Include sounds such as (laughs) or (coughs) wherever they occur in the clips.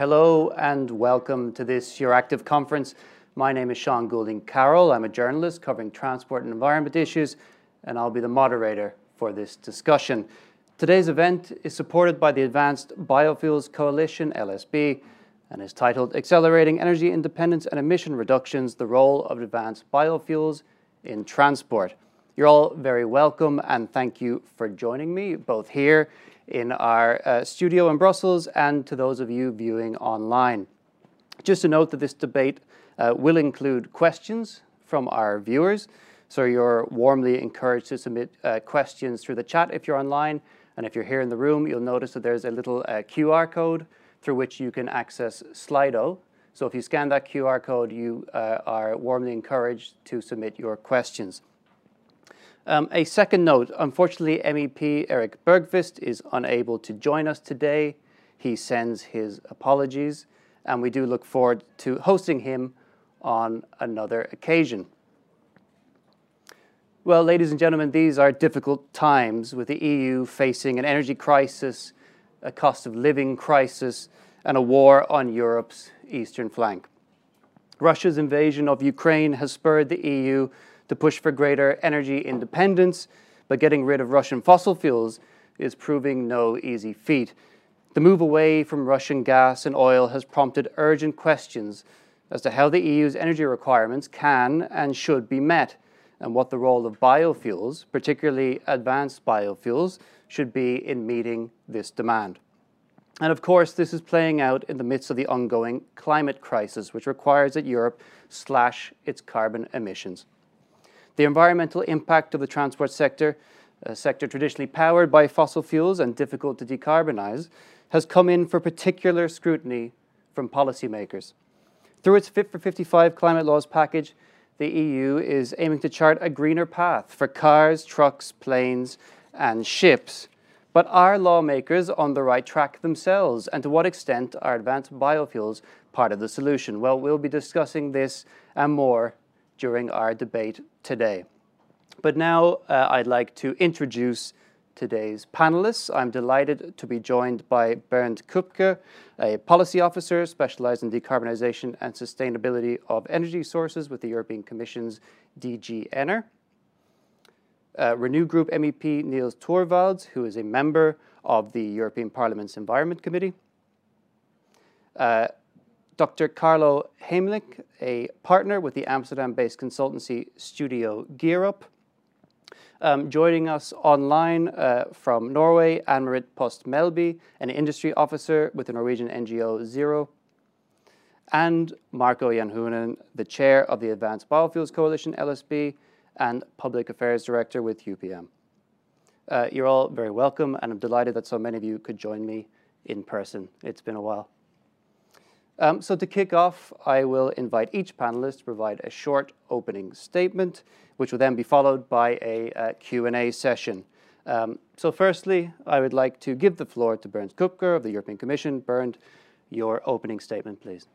Hello and welcome to this EURACTIV conference. My name is Sean Goulding Carroll. I'm a journalist covering transport and environment issues, and I'll be the moderator for this discussion. Today's event is supported by the Advanced Biofuels Coalition, LSB, and is titled Accelerating Energy Independence and Emission Reductions The Role of Advanced Biofuels in Transport. You're all very welcome, and thank you for joining me both here in our uh, studio in Brussels and to those of you viewing online. Just to note that this debate uh, will include questions from our viewers, so you're warmly encouraged to submit uh, questions through the chat if you're online. And if you're here in the room, you'll notice that there's a little uh, QR code through which you can access Slido. So if you scan that QR code, you uh, are warmly encouraged to submit your questions. Um, a second note, unfortunately, MEP Erik Bergkvist is unable to join us today. He sends his apologies, and we do look forward to hosting him on another occasion. Well, ladies and gentlemen, these are difficult times with the EU facing an energy crisis, a cost of living crisis, and a war on Europe's eastern flank. Russia's invasion of Ukraine has spurred the EU to push for greater energy independence, but getting rid of Russian fossil fuels is proving no easy feat. The move away from Russian gas and oil has prompted urgent questions as to how the EU's energy requirements can and should be met, and what the role of biofuels, particularly advanced biofuels, should be in meeting this demand. And of course, this is playing out in the midst of the ongoing climate crisis, which requires that Europe slash its carbon emissions. The environmental impact of the transport sector, a sector traditionally powered by fossil fuels and difficult to decarbonize, has come in for particular scrutiny from policymakers. Through its Fit for 55 climate laws package, the EU is aiming to chart a greener path for cars, trucks, planes, and ships. But are lawmakers on the right track themselves? And to what extent are advanced biofuels part of the solution? Well, we'll be discussing this and more during our debate today. But now uh, I'd like to introduce today's panelists. I'm delighted to be joined by Bernd Kuepker, a policy officer specialized in decarbonisation and sustainability of energy sources with the European Commission's DG ENER. Uh, Renew Group MEP Niels Torvalds, who is a member of the European Parliament's Environment Committee. Uh, Dr. Carlo Hamelinck, a partner with the Amsterdam-based consultancy Studio GearUp. Um, joining us online uh, from Norway, Ann-Marit Post Melby, an industry officer with the Norwegian NGO Zero, and Marko Janhunen, the chair of the Advanced Biofuels Coalition, LSB, and Public Affairs Director with UPM. Uh, you're all very welcome, and I'm delighted that so many of you could join me in person. It's been a while. Um, so to kick off, I will invite each panelist to provide a short opening statement, which will then be followed by a, a Q&A session. Um, so firstly, I would like to give the floor to Bernd Kuepker of the European Commission. Bernd, your opening statement, please.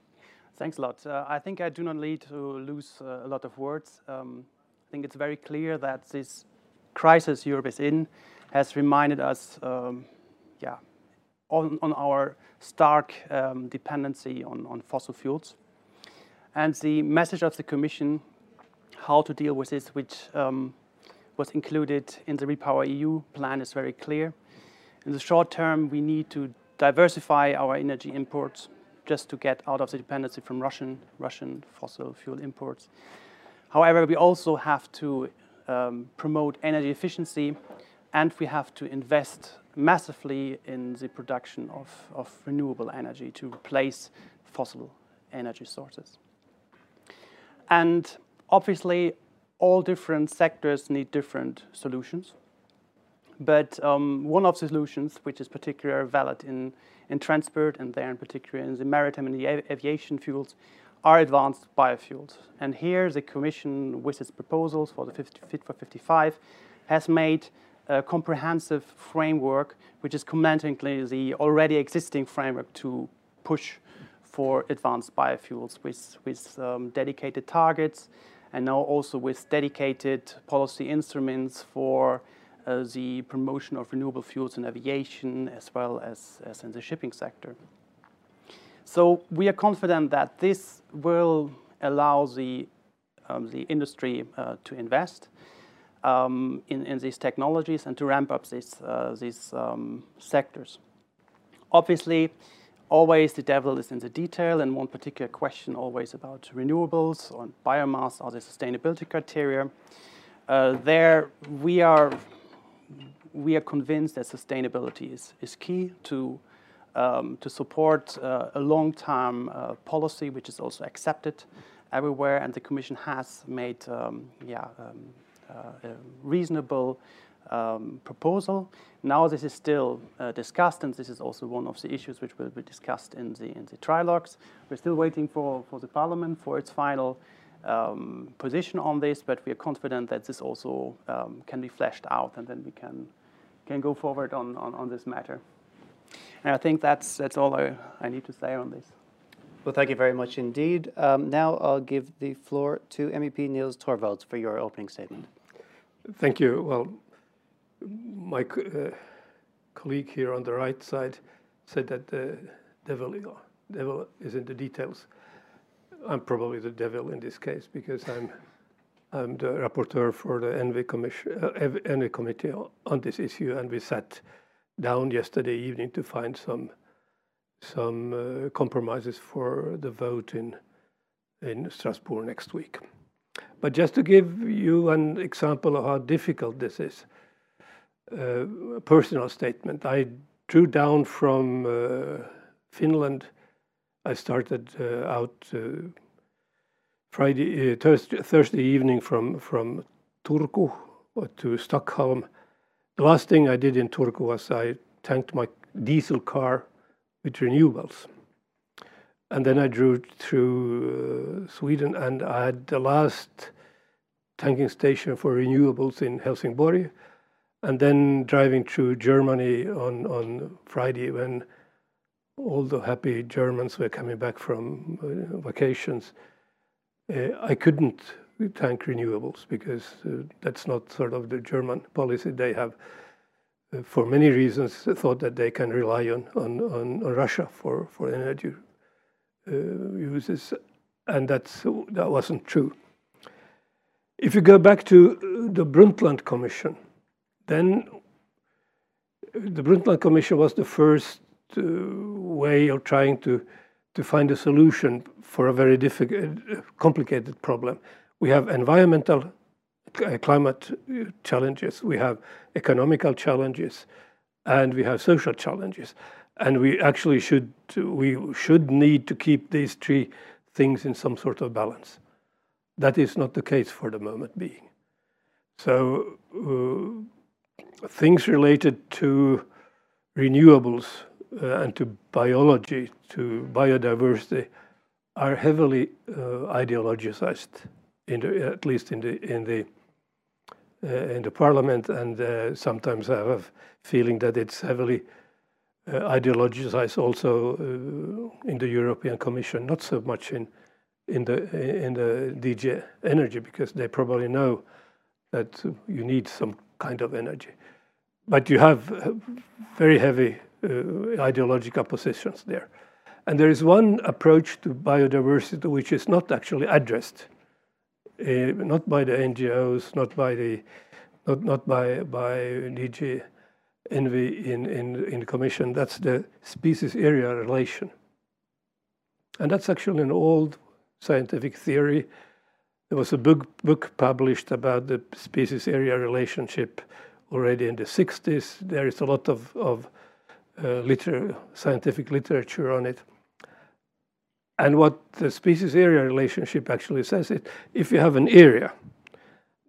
Thanks a lot. Uh, I think I do not need to lose uh, a lot of words. Um, I think it's very clear that this crisis Europe is in has reminded us, um, yeah, on, on our stark um, dependency on, on fossil fuels. And the message of the Commission, how to deal with this, which um, was included in the Repower EU plan, is very clear. In the short term, we need to diversify our energy imports just to get out of the dependency from Russian, Russian fossil fuel imports. However, we also have to um, promote energy efficiency and we have to invest massively in the production of, of renewable energy to replace fossil energy sources. And obviously, all different sectors need different solutions. But um, one of the solutions, which is particularly valid in, in transport and there in particular in the maritime and the aviation fuels, are advanced biofuels. And here the Commission, with its proposals for the Fit for 55, has made a comprehensive framework, which is complementing the already existing framework to push for advanced biofuels with, with um, dedicated targets and now also with dedicated policy instruments for uh, the promotion of renewable fuels in aviation as well as, as in the shipping sector. So we are confident that this will allow the, um, the industry uh, to invest um, in, in these technologies and to ramp up these, uh, these um, sectors. Obviously, always the devil is in the detail, and one particular question always about renewables or biomass or the sustainability criteria. Uh, there, we are we are convinced that sustainability is, is key to um, to support uh, a long-term uh, policy, which is also accepted everywhere, and the Commission has made um, yeah um, a reasonable um, proposal. Now this is still uh, discussed, and this is also one of the issues which will be discussed in the in the trilogues. We're still waiting for for the Parliament for its final um, position on this, but we are confident that this also um, can be fleshed out, and then we can can go forward on on, on this matter. And I think that's that's all I, I need to say on this. Well, thank you very much indeed. Um, now I'll give the floor to MEP Niels Torvalds for your opening statement. Thank you. Well, my uh, colleague here on the right side said that the devil, devil is in the details. I'm probably the devil in this case because I'm I'm the rapporteur for the ENVI, commission, uh, ENVI committee on this issue, and we sat down yesterday evening to find some some uh, compromises for the vote in in Strasbourg next week. But just to give you an example of how difficult this is, uh, a personal statement. I drew down from uh, Finland. I started out Friday, uh, Thursday, Thursday evening from from Turku to Stockholm. The last thing I did in Turku was I tanked my diesel car with renewables. And then I drove through uh, Sweden and I had the last tanking station for renewables in Helsingborg. And then driving through Germany on, on Friday when all the happy Germans were coming back from uh, vacations, uh, I couldn't tank renewables because uh, that's not sort of the German policy. They have, for many reasons, thought that they can rely on, on, on, on Russia for, for energy uh, uses, and that's, that wasn't true. If you go back to the Brundtland Commission, then the Brundtland Commission was the first uh, way of trying to to find a solution for a very difficult, complicated problem. We have environmental uh, climate challenges, we have economical challenges, and we have social challenges. And we actually should we should need to keep these three things in some sort of balance. That is not the case for the moment being. So uh, things related to renewables uh, and to biology, to biodiversity, are heavily uh, ideologized, the, at least in the in the uh, in the parliament, and uh, sometimes I have a feeling that it's heavily uh, ideologized also uh, in the European Commission, not so much in in the in the DG Energy because they probably know that you need some kind of energy, but you have very heavy uh, ideological positions there. And there is one approach to biodiversity which is not actually addressed, uh, not by the NGOs, not by the, not, not by by DG ENVI in, in in the Commission. That's the species area relation, and that's actually an old scientific theory. There was a book book published about the species area relationship already in the 60s. There is a lot of, of uh, liter scientific literature on it. And what the species area relationship actually says is if you have an area,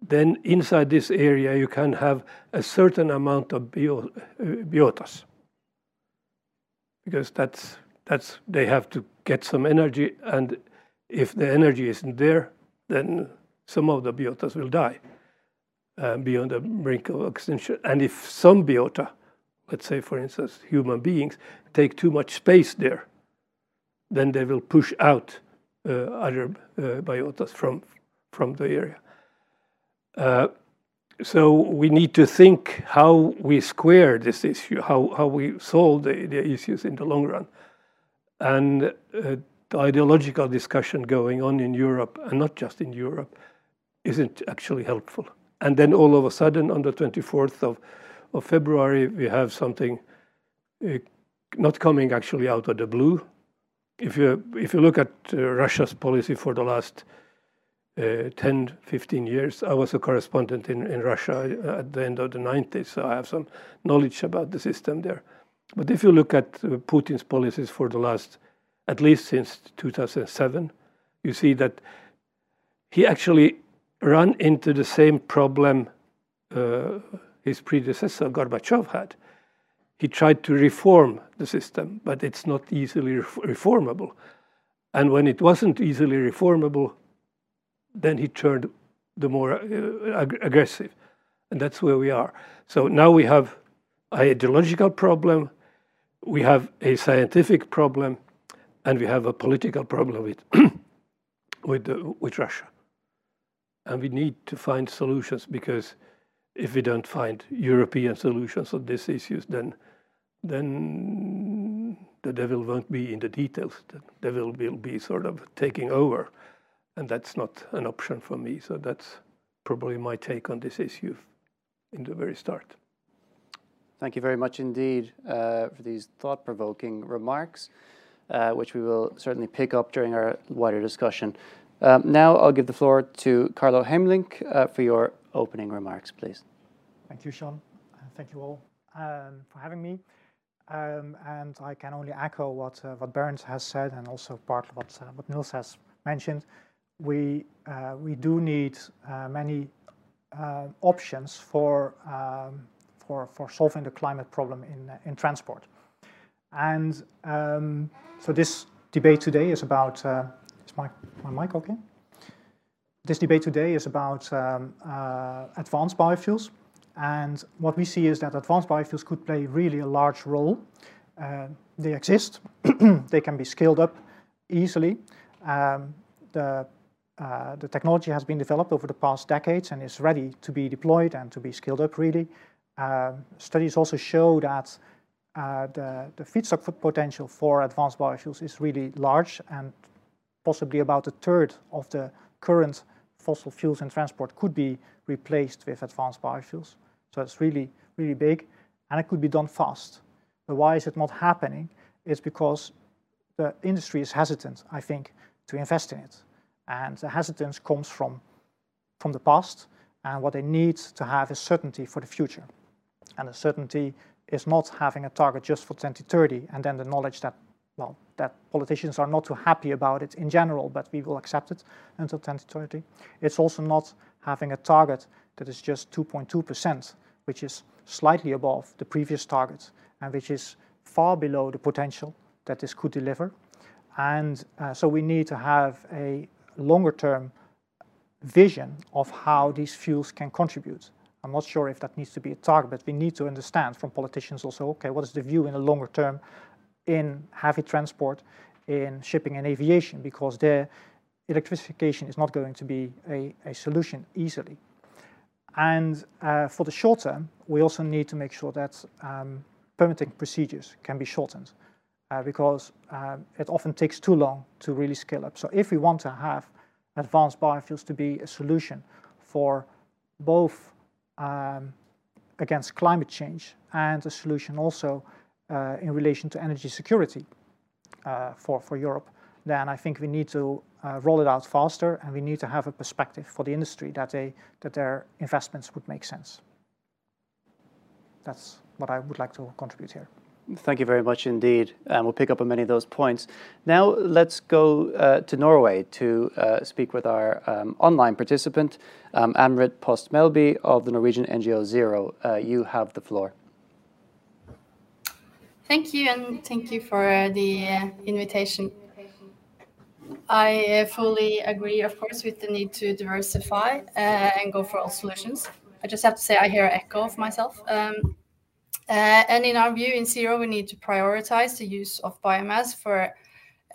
then inside this area you can have a certain amount of bio, uh, biotas. Because that's, that's, they have to get some energy, and if the energy isn't there, then some of the biotas will die uh, beyond the brink of extinction. And if some biota let's say, for instance, human beings, take too much space there, then they will push out uh, other uh, biotas from, from the area. Uh, so we need to think how we square this issue, how, how we solve the, the issues in the long run. and the ideological discussion going on in Europe, and not just in Europe, isn't actually helpful. And then all of a sudden, on the 24th of, of February, we have something uh, not coming actually out of the blue. If you if you look at uh, Russia's policy for the last uh, 10, 15 years, I was a correspondent in, in Russia at the end of the 90s, so I have some knowledge about the system there. But if you look at uh, Putin's policies for the last, at least since 2007, you see that he actually ran into the same problem uh, his predecessor Gorbachev had. He tried to reform the system, but it's not easily reformable. And when it wasn't easily reformable, then he turned the more uh, ag aggressive. And that's where we are. So now we have an ideological problem, we have a scientific problem, and we have a political problem with, (clears throat) with, uh, with Russia. And we need to find solutions because if we don't find European solutions on these issues, then then the devil won't be in the details. The devil will be sort of taking over, and that's not an option for me. So that's probably my take on this issue in the very start. Thank you very much indeed uh, for these thought-provoking remarks, uh, which we will certainly pick up during our wider discussion. Um, now I'll give the floor to Carlo Hamelinck uh, for your opening remarks, please. Thank you, Sean. Thank you all um, for having me. Um, and I can only echo what uh, what Bernd has said, and also partly what uh, what Niels has mentioned. We uh, we do need uh, many uh, options for um, for for solving the climate problem in uh, in transport. And um, so this debate today is about is my my mic okay? This debate today is about um, advanced biofuels. And what we see is that advanced biofuels could play really a large role. Uh, they exist, (clears throat) they can be scaled up easily. Um, the, uh, the technology has been developed over the past decades and is ready to be deployed and to be scaled up really. Uh, studies also show that uh, the, the feedstock potential for advanced biofuels is really large and possibly about a third of the current fossil fuels in transport could be replaced with advanced biofuels. So it's really, really big, and it could be done fast. But why is it not happening? It's because the industry is hesitant, I think, to invest in it. And the hesitance comes from, from the past, and what they need to have is certainty for the future. And the certainty is not having a target just for 2030 and then the knowledge that, well, that politicians are not too happy about it in general, but we will accept it until 2030. It's also not having a target that is just 2.2% which is slightly above the previous target and which is far below the potential that this could deliver. And uh, so we need to have a longer term vision of how these fuels can contribute. I'm not sure if that needs to be a target, but we need to understand from politicians also, okay, what is the view in the longer term in heavy transport, in shipping and aviation, because there electrification is not going to be a, a solution easily. And uh, for the short term, we also need to make sure that um, permitting procedures can be shortened uh, because uh, it often takes too long to really scale up. So if we want to have advanced biofuels to be a solution for both um, against climate change and a solution also uh, in relation to energy security uh, for, for Europe, then I think we need to uh, roll it out faster, and we need to have a perspective for the industry that they that their investments would make sense. That's what I would like to contribute here. Thank you very much indeed. And we'll pick up on many of those points. Now let's go uh, to Norway to uh, speak with our um, online participant, um, Ann-Marit Post Melby of the Norwegian NGO Zero. Uh, you have the floor. Thank you, and thank you for the uh, invitation. I fully agree, of course, with the need to diversify uh, and go for all solutions. I just have to say I hear an echo of myself. Um, uh, and in our view, in Zero, we need to prioritize the use of biomass for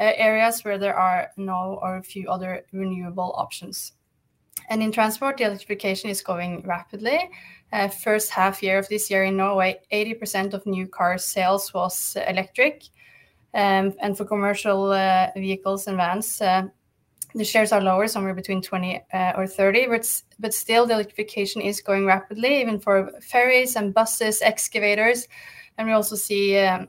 uh, areas where there are no or a few other renewable options. And in transport, the electrification is going rapidly. Uh, first half year of this year in Norway, 80% of new car sales was electric. Um, and for commercial uh, vehicles and vans, uh, the shares are lower, somewhere between 20 uh, or 30, but still the electrification is going rapidly, even for ferries and buses, excavators. And we also see um,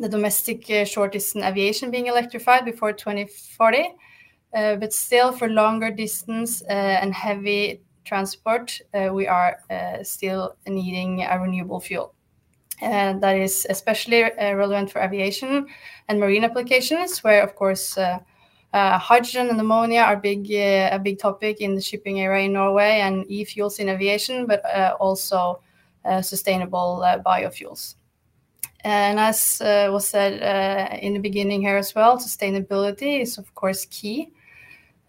the domestic short-distance aviation being electrified before 2040. But still, for longer distance and heavy transport, we are still needing a renewable fuel. And that is especially uh, relevant for aviation and marine applications, where, of course, uh, uh, hydrogen and ammonia are big a big topic in the shipping area in Norway and e-fuels in aviation, but also sustainable biofuels. And as was said in the beginning here as well, sustainability is, of course, key.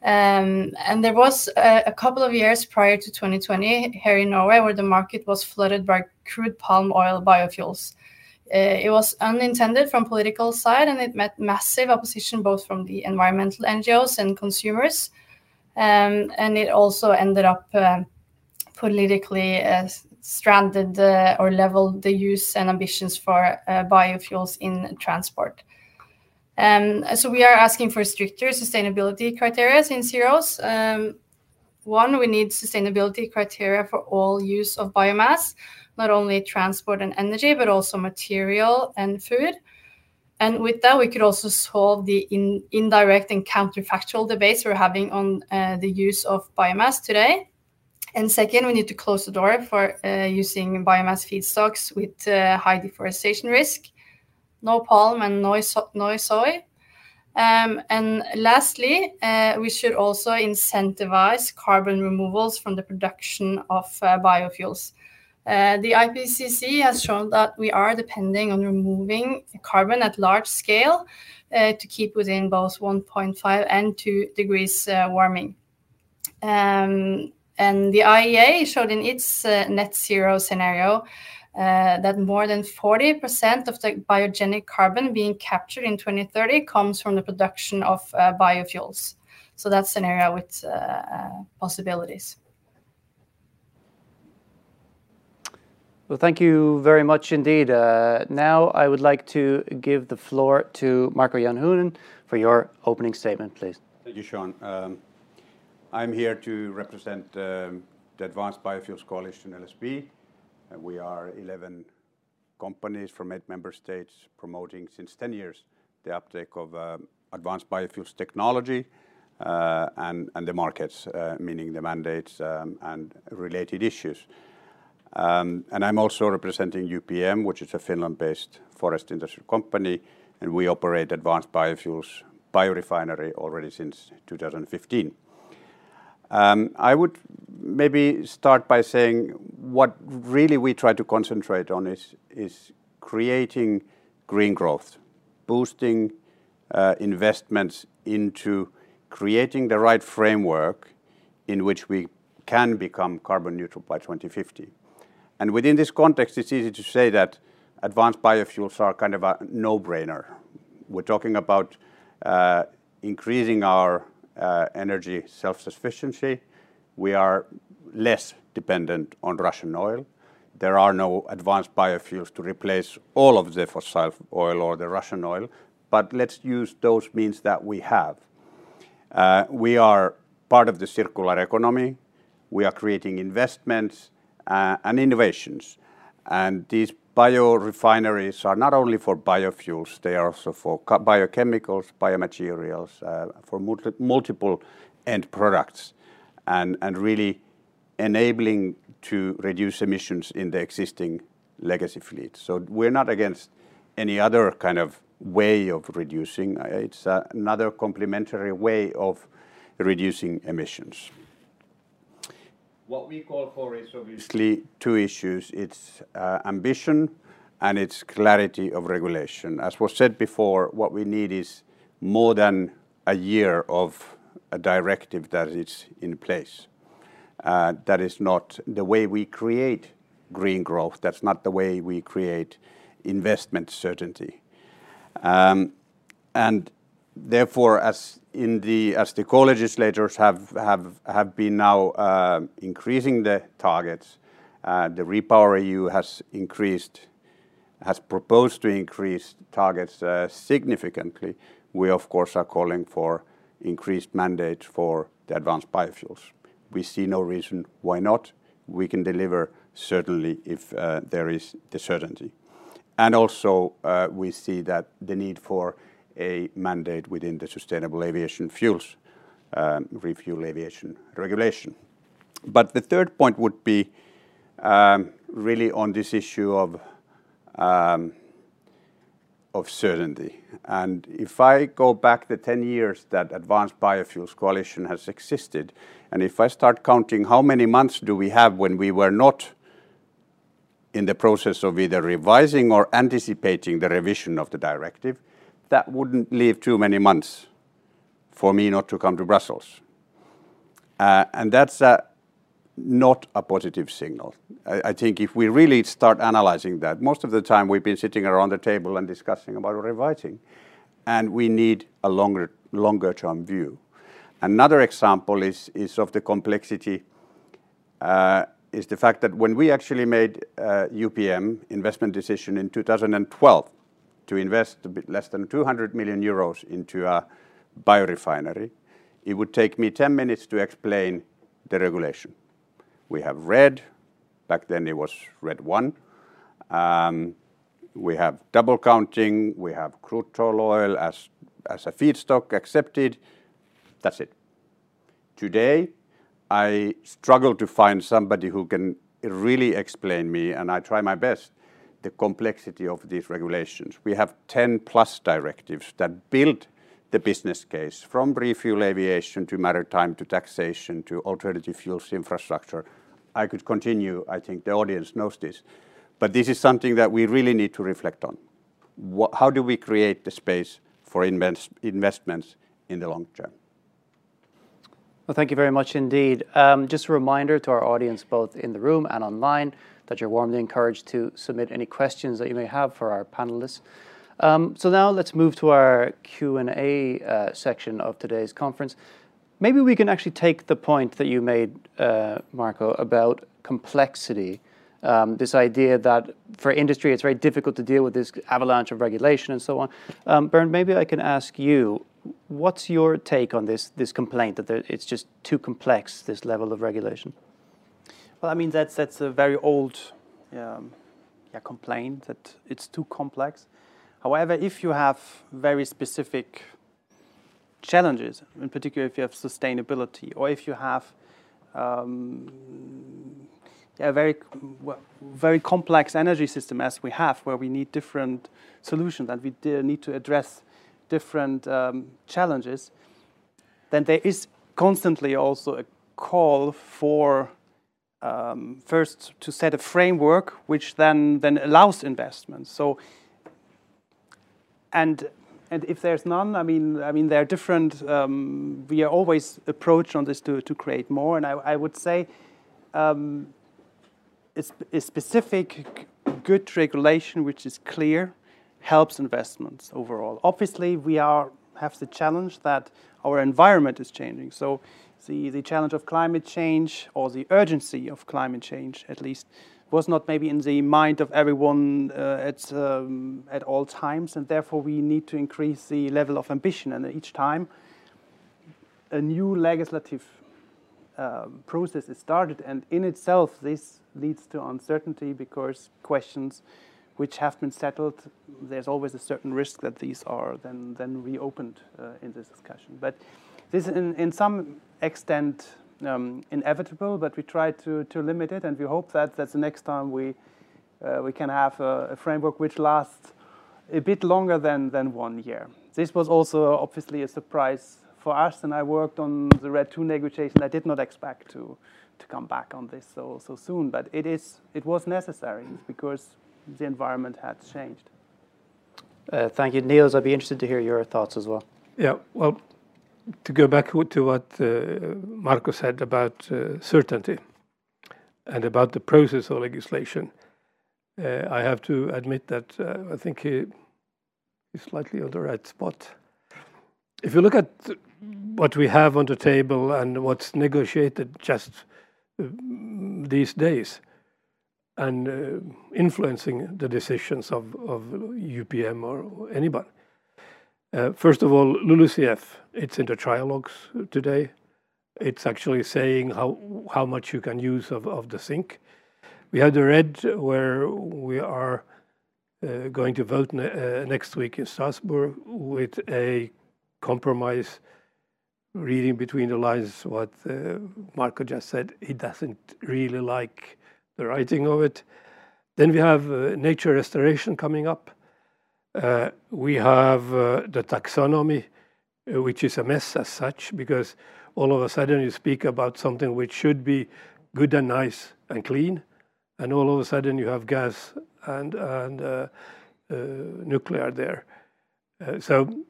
Um, and there was a couple of years prior to 2020 here in Norway where the market was flooded by crude palm oil biofuels. Uh, it was unintended from political side, and it met massive opposition both from the environmental NGOs and consumers. Um, and it also ended up um, politically uh, stranded uh, or leveled the use and ambitions for biofuels in transport. Um, so we are asking for stricter sustainability criteria in ZEROS. One, we need sustainability criteria for all use of biomass, not only transport and energy, but also material and food. And with that, we could also solve the indirect and counterfactual debates we're having on uh, the use of biomass today. And second, we need to close the door for uh, using biomass feedstocks with uh, high deforestation risk, no palm and no soy. Um, and lastly, we should also incentivize carbon removals from the production of biofuels. Uh, the IPCC has shown that we are depending on removing carbon at large scale uh, to keep within both 1.5 and 2 degrees uh, warming. Um, and the IEA showed in its net zero scenario that more than 40% of the biogenic carbon being captured in 2030 comes from the production of biofuels. So that's an area with possibilities. Well, thank you very much indeed. Uh, now I would like to give the floor to Marko Janhunen for your opening statement, please. Thank you, Sean. Um, I'm here to represent um, the Advanced Biofuels Coalition, LSB. Uh, we are 11 companies from eight member states promoting since 10 years the uptake of uh, advanced biofuels technology and the markets, meaning the mandates um, and related issues. Um, I'm also representing UPM, which is a Finland-based forest industry company, and we operate advanced biofuels biorefinery already since 2015. Um, I would maybe start by saying what really we try to concentrate on is creating green growth, boosting uh, investments into creating the right framework in which we can become carbon neutral by 2050. And within this context, it's easy to say that advanced biofuels are kind of a no-brainer. We're talking about uh, increasing our uh, energy self-sufficiency. We are less dependent on Russian oil. There are no advanced biofuels to replace all of the fossil oil or the Russian oil, but let's use those means that we have. Uh, we are part of the circular economy. We are creating investments Uh, and innovations. And these biorefineries are not only for biofuels, they are also for biochemicals, biomaterials, uh, for multiple end products, and really enabling to reduce emissions in the existing legacy fleet. So we're not against any other kind of way of reducing. Uh, it's another complementary way of reducing emissions. What we call for is obviously two issues. It's uh, ambition and it's clarity of regulation. As was said before, what we need is more than a year of a directive that is in place. Uh, that is not the way we create green growth. That's not the way we create investment certainty. Um, and therefore, as the as the co-legislators have been now uh, increasing the targets, uh, the REPowerEU has increased has proposed to increase targets uh, significantly, we of course are calling for increased mandate for the advanced biofuels. We see no reason why not. We can deliver certainly if there is the certainty. And also, we see that the need for a mandate within the Sustainable Aviation Fuels um, refuel Aviation Regulation. But the third point would be um, really on this issue um, of certainty. And if I go back the 10 years that Advanced Biofuels Coalition has existed, and if I start counting how many months do we have when we were not in the process of either revising or anticipating the revision of the directive, that wouldn't leave too many months for me not to come to Brussels. Uh, and that's not a positive signal. I think if we really start analyzing that, most of the time we've been sitting around the table and discussing about revising, and we need a longer, longer term view. Another example is of the complexity, uh, is the fact that when we actually made uh, UPM investment decision in 2012 to invest a bit less than 200 million euros into a biorefinery, it would take me 10 minutes to explain the regulation. We have RED, back then it was RED I. Um, we have double counting, we have crude oil as a feedstock accepted. That's it. Today, I struggle to find somebody who can really explain me, and I try my best, the complexity of these regulations. We have 10+ directives that build the business case from ReFuelEU Aviation to maritime to taxation to alternative fuels infrastructure. I could continue. I think the audience knows this. But this is something that we really need to reflect on. How do we create the space for investments in the long term? Well, thank you very much indeed. Um, just a reminder to our audience, both in the room and online, that you're warmly encouraged to submit any questions that you may have for our panelists. Um, so now let's move to our Q&A uh, section of today's conference. Maybe we can actually take the point that you made, uh, Marko, about complexity. Um, this idea that for industry, it's very difficult to deal with this avalanche of regulation and so on. Um, Bernd, maybe I can ask you, what's your take on this complaint that it's just too complex, this level of regulation? Well, I mean that's that's a very old um, complaint, that it's too complex. However, if you have very specific challenges, in particular if you have sustainability or if you have um, a very very complex energy system as we have, where we need different solutions and we need to address different um, challenges, then there is constantly also a call for Um, first to set a framework which then then allows investments. So and and if there's none, I mean, I mean, there are different. Um, we are always approached on this to to create more, and I I would say um, a specific good regulation which is clear helps investments overall. Obviously, we are have the challenge that our environment is changing. So the the challenge of climate change or the urgency of climate change at least was not maybe in the mind of everyone uh, um, at all times, and therefore we need to increase the level of ambition. And each time a new legislative um, process is started, and in itself, this leads to uncertainty because questions which have been settled, there's always a certain risk that these are then then reopened uh, in this discussion. But this is in some extent um, inevitable, but we try to to limit it, and we hope that the next time we uh, we can have a framework which lasts a bit longer than than one year. This was also obviously a surprise for us, and I worked on the RED 2 negotiation. I did not expect to to come back on this so, so soon. But it, is, it was necessary because the environment had changed. Uh, thank you. Niels, I'd be interested to hear your thoughts as well. Yeah. Well, to go back to what uh, Marko said about uh, certainty and about the process of legislation, I have to admit that I think he's slightly on the right spot. If you look at what we have on the table and what's negotiated just these days, and uh, influencing the decisions of UPM or anybody. Uh, first of all, LULUCF, it's in the trialogues today. It's actually saying how much you can use of the sink. We have the RED, where we are uh, going to vote next week in Strasbourg with a compromise reading between the lines what Marko just said. He doesn't really like the writing of it. Then we have uh, nature restoration coming up. Uh, we have uh, the taxonomy, which is a mess as such, because all of a sudden you speak about something which should be good and nice and clean, and all of a sudden you have gas and and nuclear there. So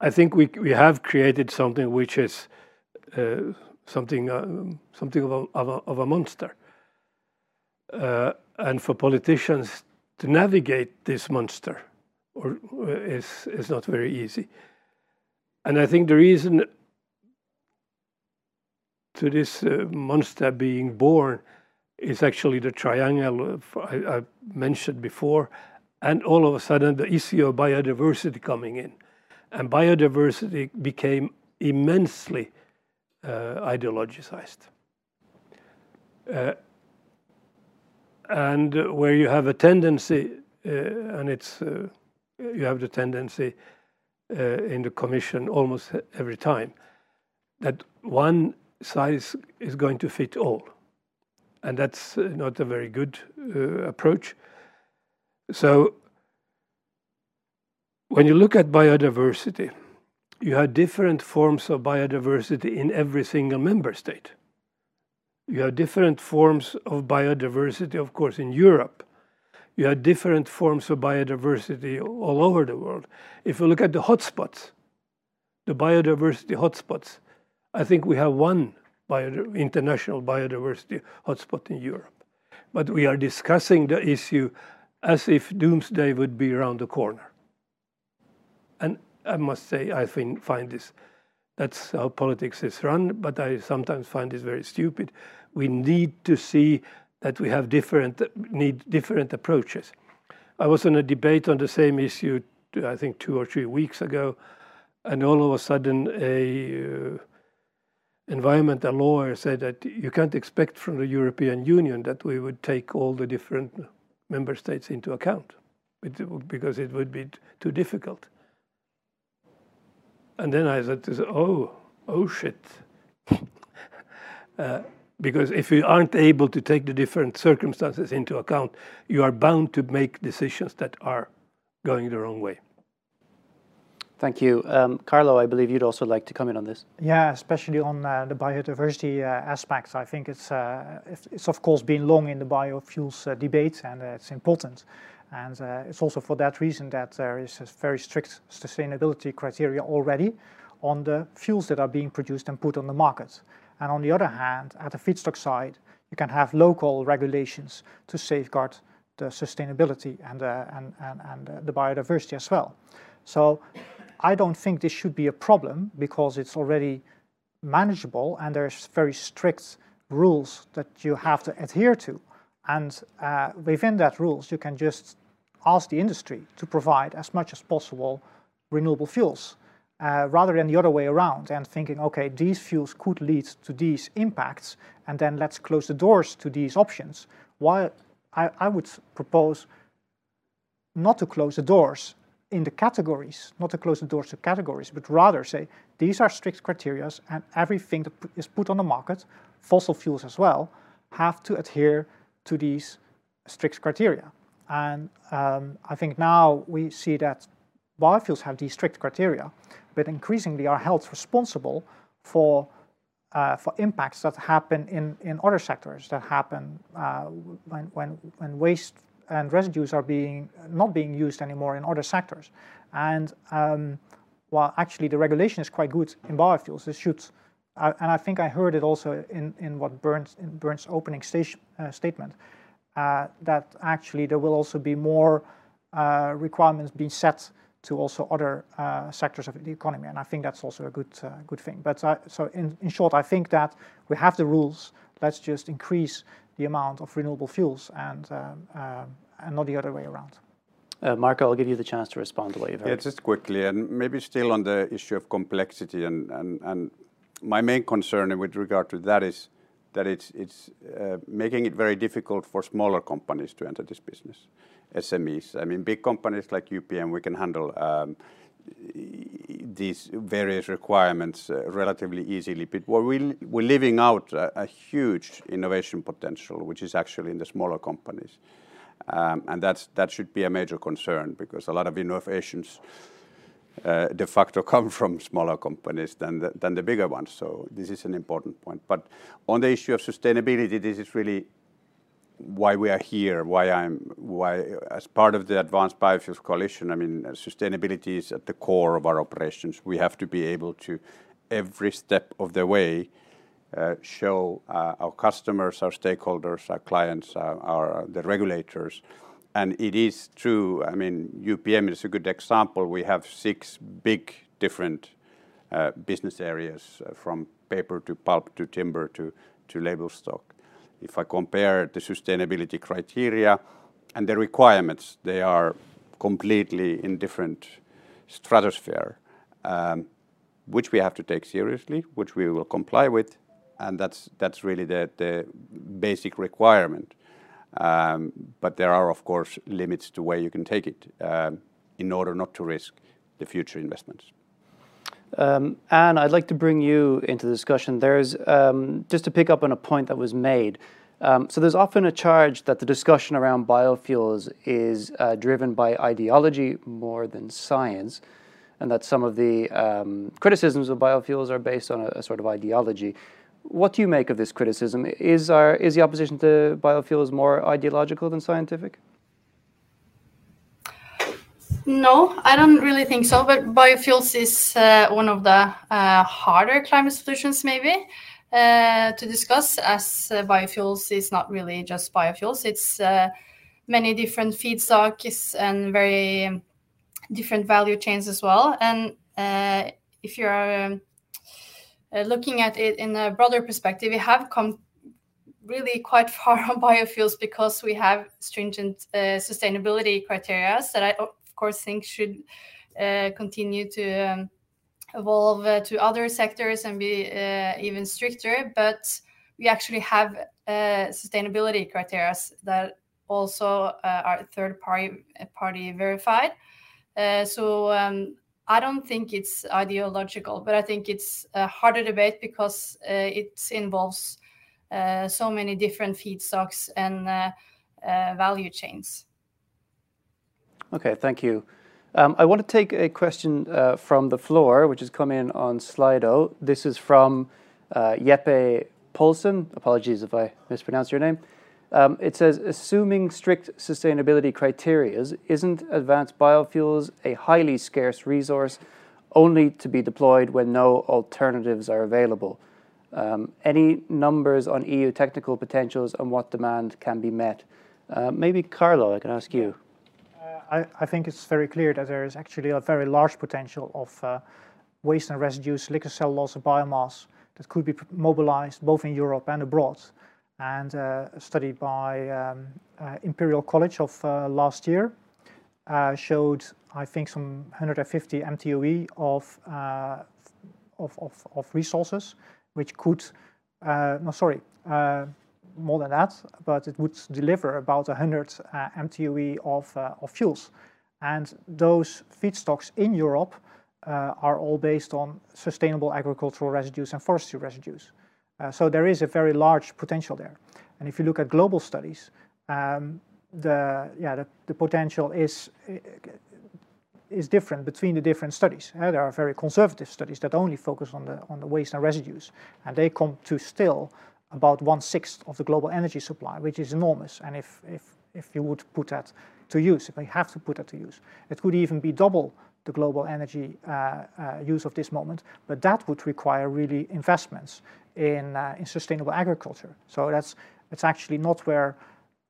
I think we we have created something which is something um, something of a of a monster. Uh, for politicians to navigate this monster uh, is is not very easy. And I think the reason to this uh, monster being born is actually the triangle I mentioned before, and all of a sudden the issue of biodiversity coming in. And biodiversity became immensely ideologized. And where you have a tendency, uh, and it's uh, you have the tendency uh, in the commission almost every time, that one size is going to fit all, and that's not a very good approach. So when you look at biodiversity, you have different forms of biodiversity in every single member state. You have different forms of biodiversity, of course, in Europe. You have different forms of biodiversity all over the world. If you look at the hotspots, the biodiversity hotspots, I think we have one international biodiversity hotspot in Europe. But we are discussing the issue as if doomsday would be around the corner. And I must say, I find this that's how politics is run, but I sometimes find this very stupid. We need to see that we have different need different approaches. I was in a debate on the same issue, uh, I think two or three weeks ago, and all of a sudden an uh, environmental lawyer said that you can't expect from the European Union that we would take all the different member states into account, because it would be too difficult. And then I said, "Oh, oh shit." (laughs) Uh, Because if you aren't able to take the different circumstances into account, you are bound to make decisions that are going the wrong way. Thank you. Um, Carlo, I believe you'd also like to comment on this. Yeah, especially on uh, the biodiversity uh, aspects. I think uh, it's of course been long in the biofuels debate, and it's important. And it's also for that reason that there is a very strict sustainability criteria already on the fuels that are being produced and put on the market. And on the other hand, at the feedstock side, you can have local regulations to safeguard the sustainability and uh, uh, the biodiversity as well. So I don't think this should be a problem because it's already manageable and there's very strict rules that you have to adhere to. And uh, within that rules, you can just ask the industry to provide as much as possible renewable fuels, rather than the other way around and thinking, "Okay, these fuels could lead to these impacts, and then let's close the doors to these options." While I would propose not to close the doors in the categories, not to close the doors to categories, but rather say, "These are strict criteria, and everything that is put on the market, fossil fuels as well, have to adhere to these strict criteria." And um, I think now we see that biofuels have these strict criteria, but increasingly are held responsible for uh, for impacts that happen in in other sectors, that happen uh, when when, when waste and residues are being not being used anymore in other sectors. And um, while actually the regulation is quite good in biofuels, this should, uh, and I think I heard it also in in what Bernd Bernd's opening statement, that actually there will also be more requirements being set to also other sectors of the economy, and I think that's also a good good thing. But uh, so in in short, I think that we have the rules. Let's just increase the amount of renewable fuels and, um, um, and not the other way around. Uh, Marko, I'll give you the chance to respond to what you've heard. Yeah, just quickly, and maybe still on the issue of complexity, and, and, and my main concern with regard to that is that it's, it's uh, making it very difficult for smaller companies to enter this business, SMEs. I mean, big companies like UPM, we can handle um, these various requirements uh, relatively easily. But we, we're leaving out a, huge innovation potential, which is actually in the smaller companies. Um, and that should be a major concern because a lot of innovations uh, de facto (laughs) come from smaller companies than the bigger ones. So this is an important point. But on the issue of sustainability, this is really why we are here, why I'm, why as part of the Advanced Biofuels Coalition, I mean, sustainability is at the core of our operations. We have to be able to, every step of the way, uh, show uh, our customers, our stakeholders, our clients, our, our, the regulators. And it is true, I mean, UPM is a good example. We have six big different uh, business areas, uh, from paper to pulp to timber to, to label stock if I compare the sustainability criteria and the requirements, they are completely in different stratosphere, um, which we have to take seriously, which we will comply with, and that's that's really the the basic requirement. Um, but there are, of course, limits to where you can take it um, in order not to risk the future investments. Um, Anne, I'd like to bring you into the discussion. There's um, just to pick up on a point that was made. Um, so there's often a charge that the discussion around biofuels is uh, driven by ideology more than science, and that some of the um, criticisms of biofuels are based on a, a, sort of ideology. What do you make of this criticism? Is our is the opposition to biofuels more ideological than scientific? No, I don't really think so. But biofuels is uh, one of the uh, harder climate solutions, maybe, uh, to discuss, as biofuels is not really just biofuels. It's many different feedstocks and very different value chains as well. And if you are um, looking at it in a broader perspective, we have come really quite far (laughs) on biofuels because we have stringent sustainability criteria that I course, think should uh, continue to um, evolve uh, to other sectors and be uh, even stricter. But we actually have sustainability criteria that also are third party party verified. so um, I don't think it's ideological, but I think it's a harder debate because uh, it involves uh, so many different feedstocks and uh, value chains. Okay, thank you. Um, I want to take a question uh, from the floor, which has come in on Slido. This is from uh, Jeppe Polson. Apologies if I mispronounce your name. Um, it says, assuming strict sustainability criteria, isn't advanced biofuels a highly scarce resource only to be deployed when no alternatives are available? Um, any numbers on EU technical potentials and what demand can be met? Uh, maybe Carlo, I can ask you. I, I, think it's very clear that there is actually a very large potential of uh, waste and residues, liquid loss, and biomass that could be mobilized both in Europe and abroad. And uh, a study by um, uh, Imperial College of uh, last year uh, showed, I think, some 150 MTOE of, uh, of, of, of, resources, which could, no, sorry, more than that, but it would deliver about 100 uh, MTOE of, uh, of fuels. And those feedstocks in Europe uh, are all based on sustainable agricultural residues and forestry residues. Uh, so there is a very large potential there. And if you look at global studies, um, the, yeah, the, the potential is, is different between the different studies. Uh, there are very conservative studies that only focus on the, on the waste and residues, and they come to still about one-sixth of the global energy supply, which is enormous. And if, if, if you would put that to use, if we have to put that to use, it could even be double the global energy uh, uh, use of this moment, but that would require really investments in, uh, in sustainable agriculture. So that's it's actually not where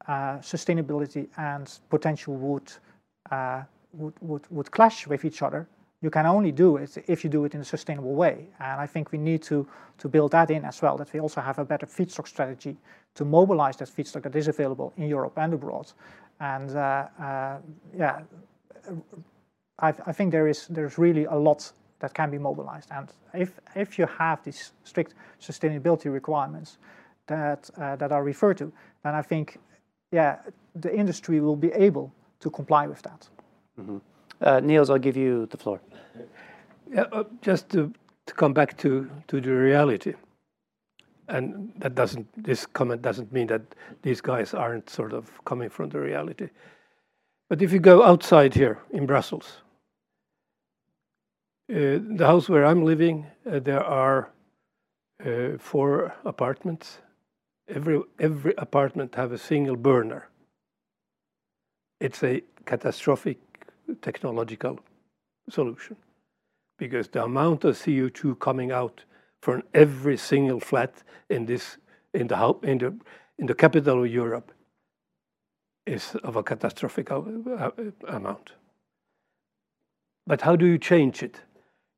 uh, sustainability and potential would, uh, would, would, would clash with each other. You can only do it if you do it in a sustainable way. And I think we need to, to build that in as well, that we also have a better feedstock strategy to mobilize that feedstock that is available in Europe and abroad. And uh, uh, yeah, I, I, think there is there's really a lot that can be mobilized. And if, if you have these strict sustainability requirements that, uh, that are referred to, then I think, yeah, the industry will be able to comply with that. Mm -hmm. Uh, Niels, I'll give you the floor. Yeah, uh, just to, to come back to, to the reality, and that doesn't, this comment doesn't mean that these guys aren't sort of coming from the reality. But if you go outside here in Brussels, uh, the house where I'm living, uh, there are uh, four apartments. Every every apartment have a single burner. It's a catastrophic technological solution because the amount of CO2 coming out from every single flat in this in the in the in the capital of Europe is of a catastrophic amount. But how do you change it?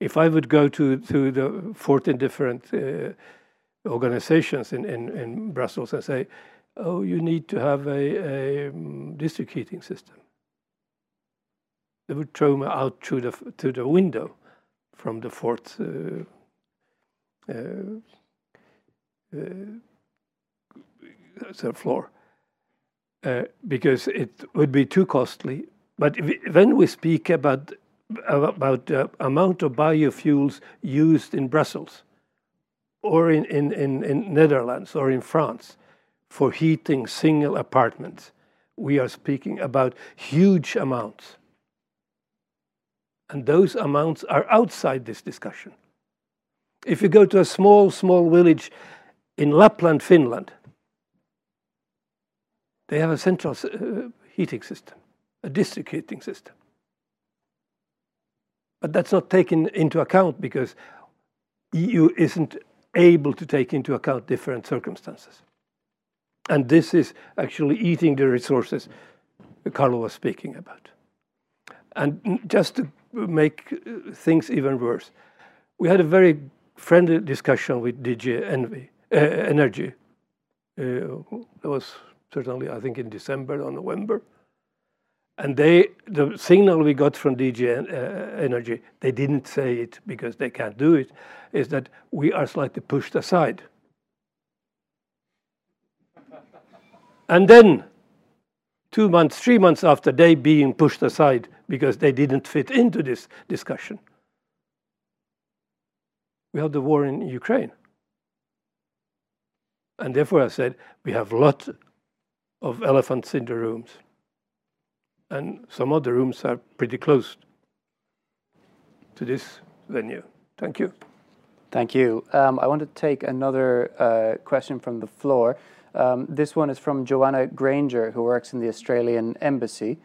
if I would go to, to the 14 different uh, organizations in, in, in, Brussels and say, oh, you need to have a, a um, district heating system, they would throw me out through the, to the window from the fourth uh, uh, uh floor uh, because it would be too costly. But when we speak about about the amount of biofuels used in Brussels or in, in, in, in Netherlands or in France for heating single apartments. We are speaking about huge amounts. And those amounts are outside this discussion. If you go to a small, small village in Lapland, Finland, they have a central uh, heating system, a district heating system. But that's not taken into account because EU isn't able to take into account different circumstances. And this is actually eating the resources Carlo was speaking about. And just to make things even worse, we had a very friendly discussion with DG Envy, uh, Energy. Uh, it was certainly, I think, in December or November. And they, the signal we got from DG uh, Energy, they didn't say it because they can't do it, is that we are slightly pushed aside. and then, two months, three months after they being pushed aside because they didn't fit into this discussion, we have the war in Ukraine. And therefore, I said we have a lot of elephants in the rooms and some of the rooms are pretty close to this venue. Thank you. Thank you. Um, I want to take another uh, question from the floor. Um, this one is from Joanna Granger, who works in the Australian Embassy.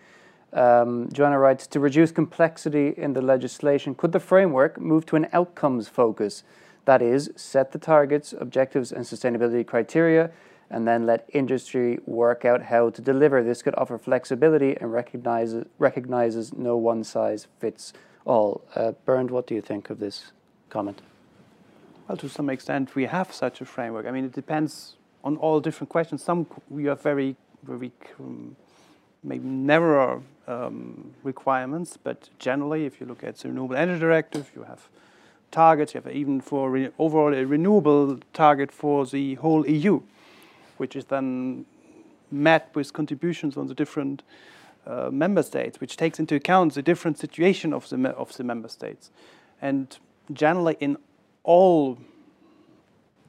Um, Joanna writes To reduce complexity in the legislation, could the framework move to an outcomes focus? That is, set the targets, objectives, and sustainability criteria and then let industry work out how to deliver. This could offer flexibility and recognizes, recognizes no one size fits all. Uh, Bernd, what do you think of this comment? Well, to some extent, we have such a framework. I mean, it depends on all different questions. Some we have very, very um, maybe narrower um, requirements, but generally, if you look at the Renewable Energy Directive, you have targets. You have even for overall a renewable target for the whole EU which is then met with contributions on the different uh, member states, which takes into account the different situation of the, of the member states. And generally in all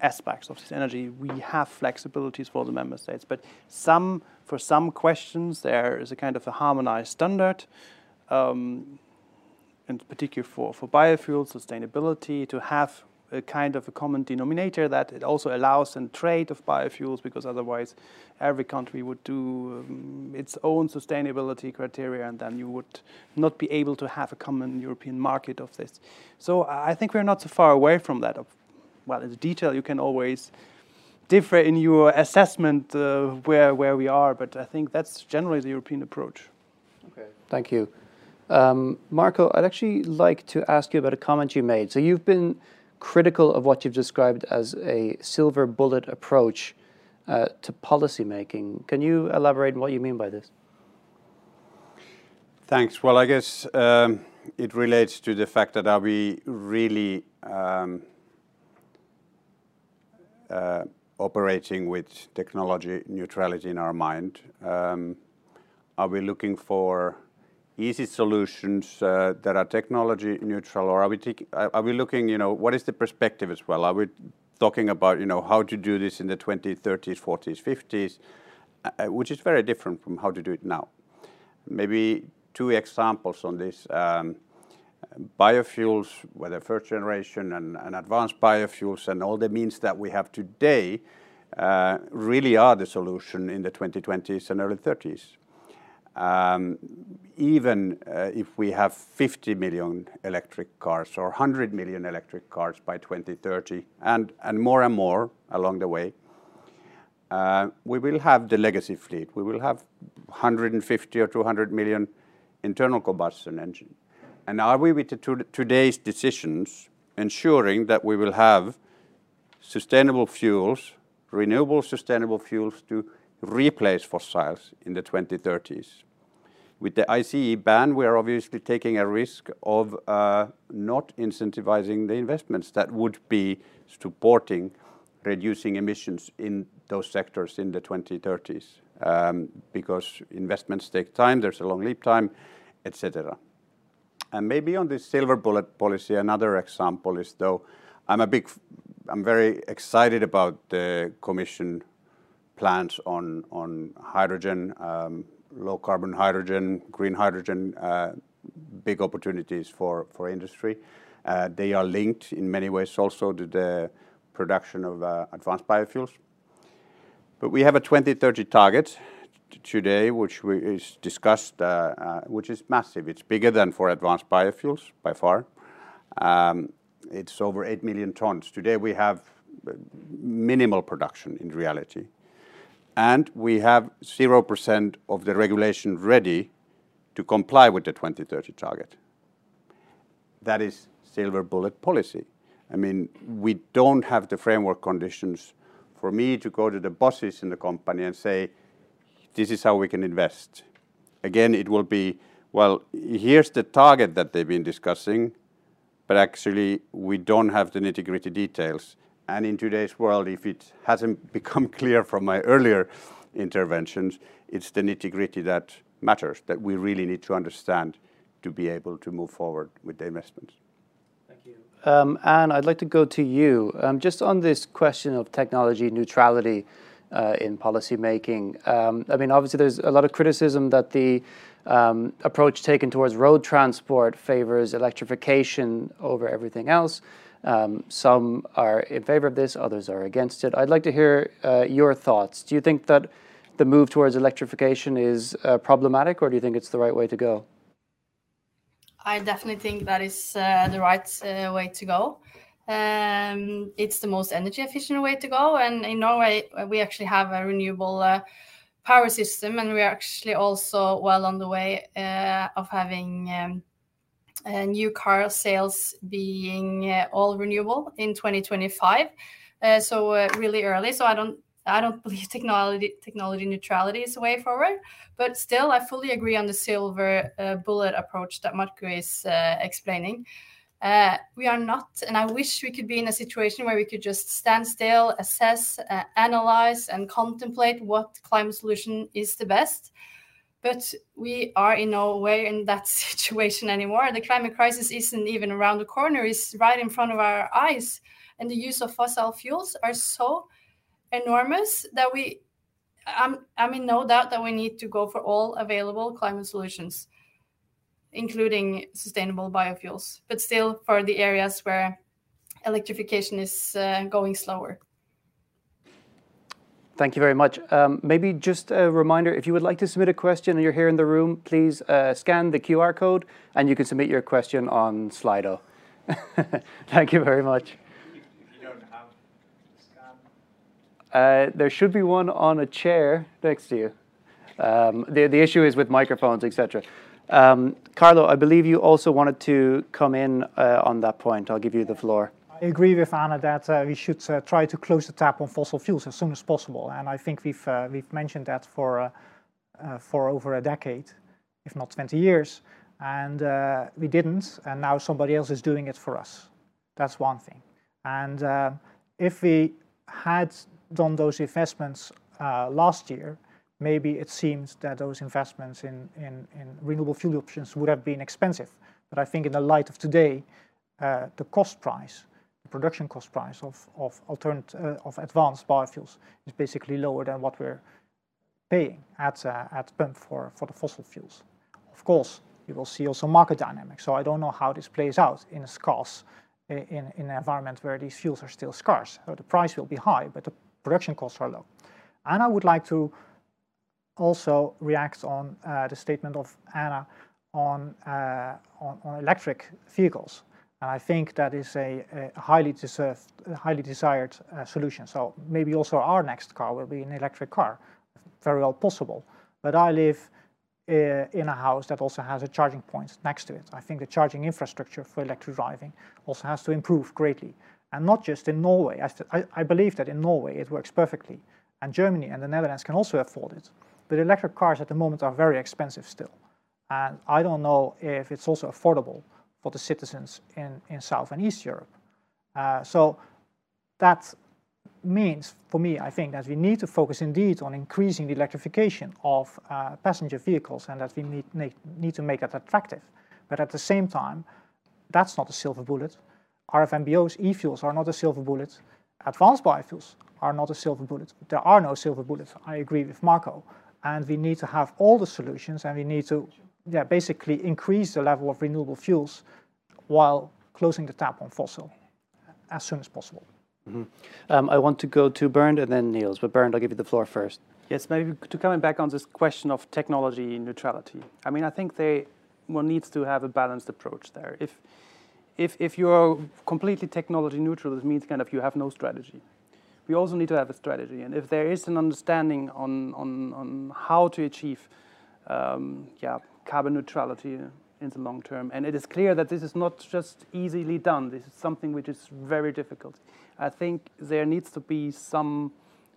aspects of this energy, we have flexibilities for the member states. But some, for some questions, there is a kind of a harmonized standard, um, in particular for, for biofuels, sustainability, to have a kind of a common denominator that it also allows a trade of biofuels because otherwise every country would do um, its own sustainability criteria and then you would not be able to have a common European market of this. So I think we're not so far away from that. Well, in detail you can always differ in your assessment uh, where, where we are, but I think that's generally the European approach. Okay, thank you. Um, Marko, I'd actually like to ask you about a comment you made. So you've been critical of what you've described as a silver bullet approach uh, to policy making. Can you elaborate on what you mean by this? Thanks. Well, I guess um, it relates to the fact that are we really um, operating with technology neutrality in our mind? Um, are we looking for easy solutions uh, that are technology neutral, or are we are we looking, you know, what is the perspective as well? Are we talking about, you know, how to do this in the 20s, 30s, 40s, 50s, uh, which is very different from how to do it now. Maybe two examples on this. Biofuels, whether first generation and, advanced biofuels and all the means that we have today, uh, really are the solution in the 2020s and early 30s. Um, even uh, if we have 50 million electric cars or 100 million electric cars by 2030, and, and more and more along the way, uh, we will have the legacy fleet. We will have 150 or 200 million internal combustion engine. And are we with today's decisions ensuring that we will have sustainable fuels, renewable sustainable fuels to replace fossils in the 2030s. With the ICE ban, we are obviously taking a risk of uh, not incentivizing the investments that would be supporting reducing emissions in those sectors in the 2030s, um, because investments take time, there's a long lead time, et cetera. And maybe on this silver bullet policy, another example is though I'm a big, I'm very excited about the commission plans on, on hydrogen, um, low carbon hydrogen, green hydrogen, uh, big opportunities for, for industry. Uh, they are linked in many ways also to the production of uh, advanced biofuels. But we have a 2030 target today, which we, is discussed, uh, uh, which is massive. It's bigger than for advanced biofuels by far. Um, it's over 8 million tons. Today we have uh, minimal production in reality and we have 0% of the regulation ready to comply with the 2030 target. That is silver bullet policy. I mean, we don't have the framework conditions for me to go to the bosses in the company and say, this is how we can invest. Again, it will be, well, here's the target that they've been discussing, but actually we don't have the nitty gritty details. And in today's world, if it hasn't (laughs) become clear from my earlier interventions, it's the nitty-gritty that matters, that we really need to understand to be able to move forward with the investments. Thank you. Um, Anne, I'd like to go to you. Um, just on this question of technology neutrality uh, in policymaking. Um, I mean, obviously, there's a lot of criticism that the um, approach taken towards road transport favors electrification over everything else. Um, some are in favor of this, others are against it. I'd like to hear uh, your thoughts. Do you think that the move towards electrification is uh, problematic, or do you think it's the right way to go? I definitely think that is uh, the right uh, way to go. Um, it's the most energy efficient way to go, and in Norway we actually have a renewable uh, power system, and we're actually also well on the way uh, of having. Um, uh, new car sales being uh, all renewable in 2025. Uh, so really early. So I don't I don't (laughs) believe technology technology neutrality is the way forward. But still, I fully agree on the silver bullet approach that Marko is explaining. Uh, we are not, and I wish we could be in a situation where we could just stand still, assess, uh, analyze, and contemplate what climate solution is the best. But we are in no way in that (laughs) situation anymore. The climate crisis isn't even around the corner, it's right in front of our eyes. And the use of fossil fuels are so enormous that we I'm I'm in no doubt that we need to go for all available climate solutions, including sustainable biofuels, but still for the areas where electrification is uh, going slower. Thank you very much. Um, maybe just a reminder, if you would like to submit a question and you're here in the room, please uh, scan the QR code and you can submit your question on Slido. (laughs) Thank you very much. If you don't have to scan Uh, there should be one on a chair next to you. Um, the, the issue is with microphones, etc. Carlo, I believe you also wanted to come in uh, on that point. I'll give you the floor. I agree with Anna that uh, we should uh, try to close the tap on fossil fuels as soon as possible. And I think we've we've mentioned that for over a decade, if not 20 years. And we didn't, and now somebody else is doing it for us. That's one thing. And if we had done those investments last year, maybe it seems that those investments in in renewable fuel options would have been expensive. But I think in the light of today, uh, the cost price, the production cost price of uh, of advanced biofuels is basically lower than what we're paying at uh, at pump for for the fossil fuels. Of course, you will see also market dynamics. So I don't know how this plays out in a an environment where these fuels are still scarce. The price will be high, but the production costs are low. And I would like to also react on uh, the statement of Anna uh, on on electric vehicles. And I think that is a highly deserved, a highly desired uh, solution. So maybe also our next car will be an electric car. Very well possible. But I live in a house that also has a charging point next to it. I think the charging infrastructure for electric driving also has to improve greatly. And not just in Norway. I believe that in Norway it works perfectly, and Germany and the Netherlands can also afford it. But electric cars at the moment are very expensive still. And I don't know if it's also affordable for the citizens in in South and East Europe. Uh, so that means, for me, I think that we need to focus indeed on increasing the electrification of uh, passenger vehicles and that we need to make that attractive. But at the same time, that's not a silver bullet. RFNBO's e-fuels are not a silver bullet. Advanced biofuels are not a silver bullet. There are no silver bullets. I agree with Marko. And we need to have all the solutions, and we need to basically increase the level of renewable fuels while closing the tap on fossil as soon as possible. Mm-hmm. Um, I want to go to Bernd and then Niels. But Bernd, I'll give you the floor first. Yes, maybe to coming back on this question of technology neutrality. I mean, I think one needs to have a balanced approach there. If If you're completely technology neutral, this means kind of you have no strategy. We also need to have a strategy, and if there is an understanding on on, on how to achieve um, carbon neutrality in the long term, and it is clear that this is not just easily done, this is something which is very difficult. I think there needs to be some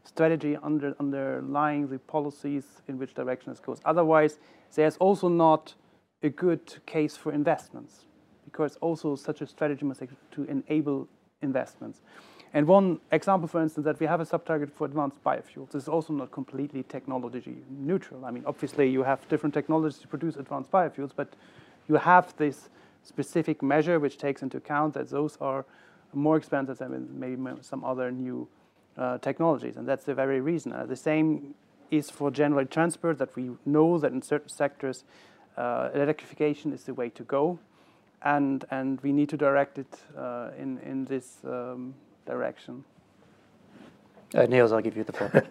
strategy under, underlying the policies in which direction this goes. Otherwise, there's also not a good case for investments, because also such a strategy must to enable investments. And one example, for instance, that we have a sub-target for advanced biofuels. This is also not completely technology neutral. I mean, obviously, you have different technologies to produce advanced biofuels, but you have this specific measure which takes into account that those are more expensive than maybe some other new uh, technologies, and that's the very reason. Uh, the same is for general transport, that we know that in certain sectors, uh, electrification is the way to go, and and we need to direct it in this um, direction. Uh, Niels, I'll give you the floor.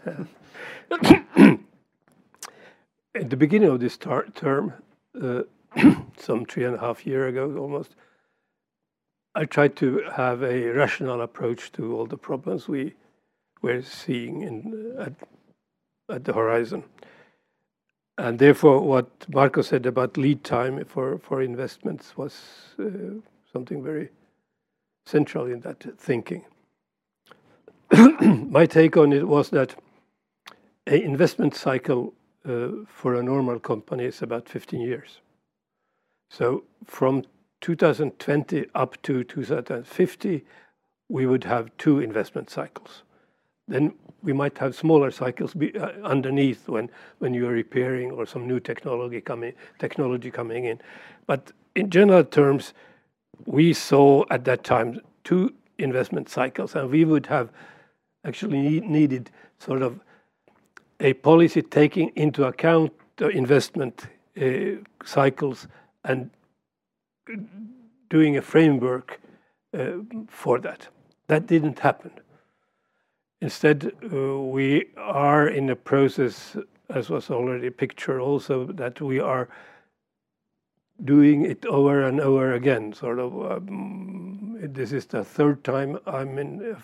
(laughs) At the beginning of this term, uh, (clears throat) some three and a half year ago almost, I tried to have a rational approach to all the problems we were seeing uh, at the horizon. And therefore, what Marko said about lead time for investments was something very central in that thinking. (coughs) My take on it was that an investment cycle uh, for a normal company is about 15 years. So from 2020 up to 2050, we would have two investment cycles. Then we might have smaller cycles uh, underneath when when you are repairing or some new technology coming, technology coming in. But in general terms, we saw at that time two investment cycles, and we would have actually needed sort of a policy taking into account the investment uh, cycles and doing a framework uh, for that. That didn't happen. Instead, uh, we are in a process, as was already pictured also, that we are doing it over and over again. sort of. This is the third time I'm in.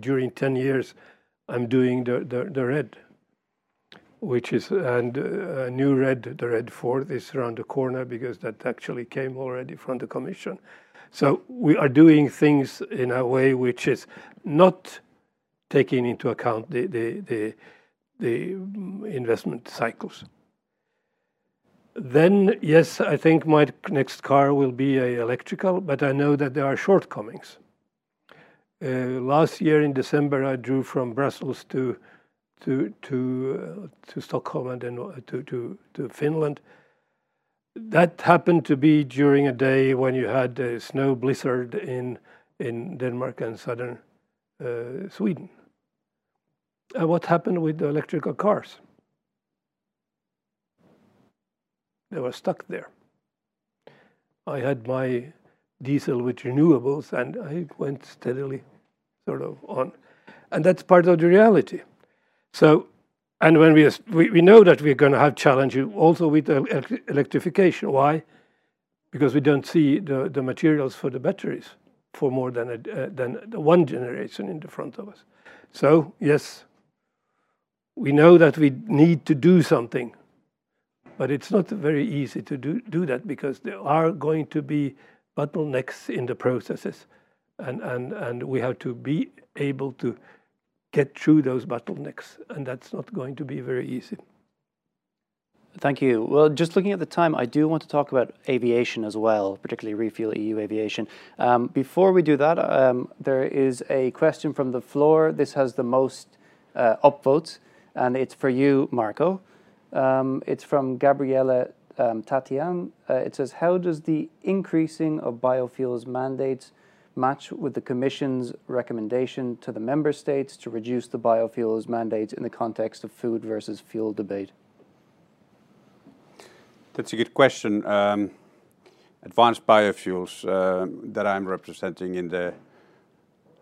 during 10 years I'm doing the RED. which is and uh, new red the red fourth is around the corner because that actually came already from the commission so we are doing things in a way which is not taking into account the the the, the investment cycles then yes i think my next car will be a electrical but i know that there are shortcomings uh, last year in december i drove from brussels to to to uh, to Stockholm and then uh, to to to Finland. That happened to be during a day when you had a snow blizzard in in Denmark and southern uh, Sweden. And what happened with the electrical cars? They were stuck there. I had my diesel with renewables and I went steadily sort of on. And that's part of the reality. So, and when we, we, we know that we're going to have challenges also with electrification. Why? Because we don't see the, the materials for the batteries for more than, a, uh, than one generation in the front of us. So, yes, we know that we need to do something, but it's not very easy to do, do that because there are going to be bottlenecks in the processes, and, and, and we have to be able to get through those bottlenecks, and that's not going to be very easy. Thank you. Well, just looking at the time, I do want to talk about aviation as well, particularly Refuel EU Aviation. Um, before we do that, um, there is a question from the floor. This has the most uh, upvotes, and it's for you, Marko. Um, it's from Gabriela um, Tatian. Uh, it says, How does the increasing of biofuels mandates match with the Commission's recommendation to the Member States to reduce the biofuels mandates in the context of food versus fuel debate? That's a good question. Um, advanced biofuels uh, that I'm representing in the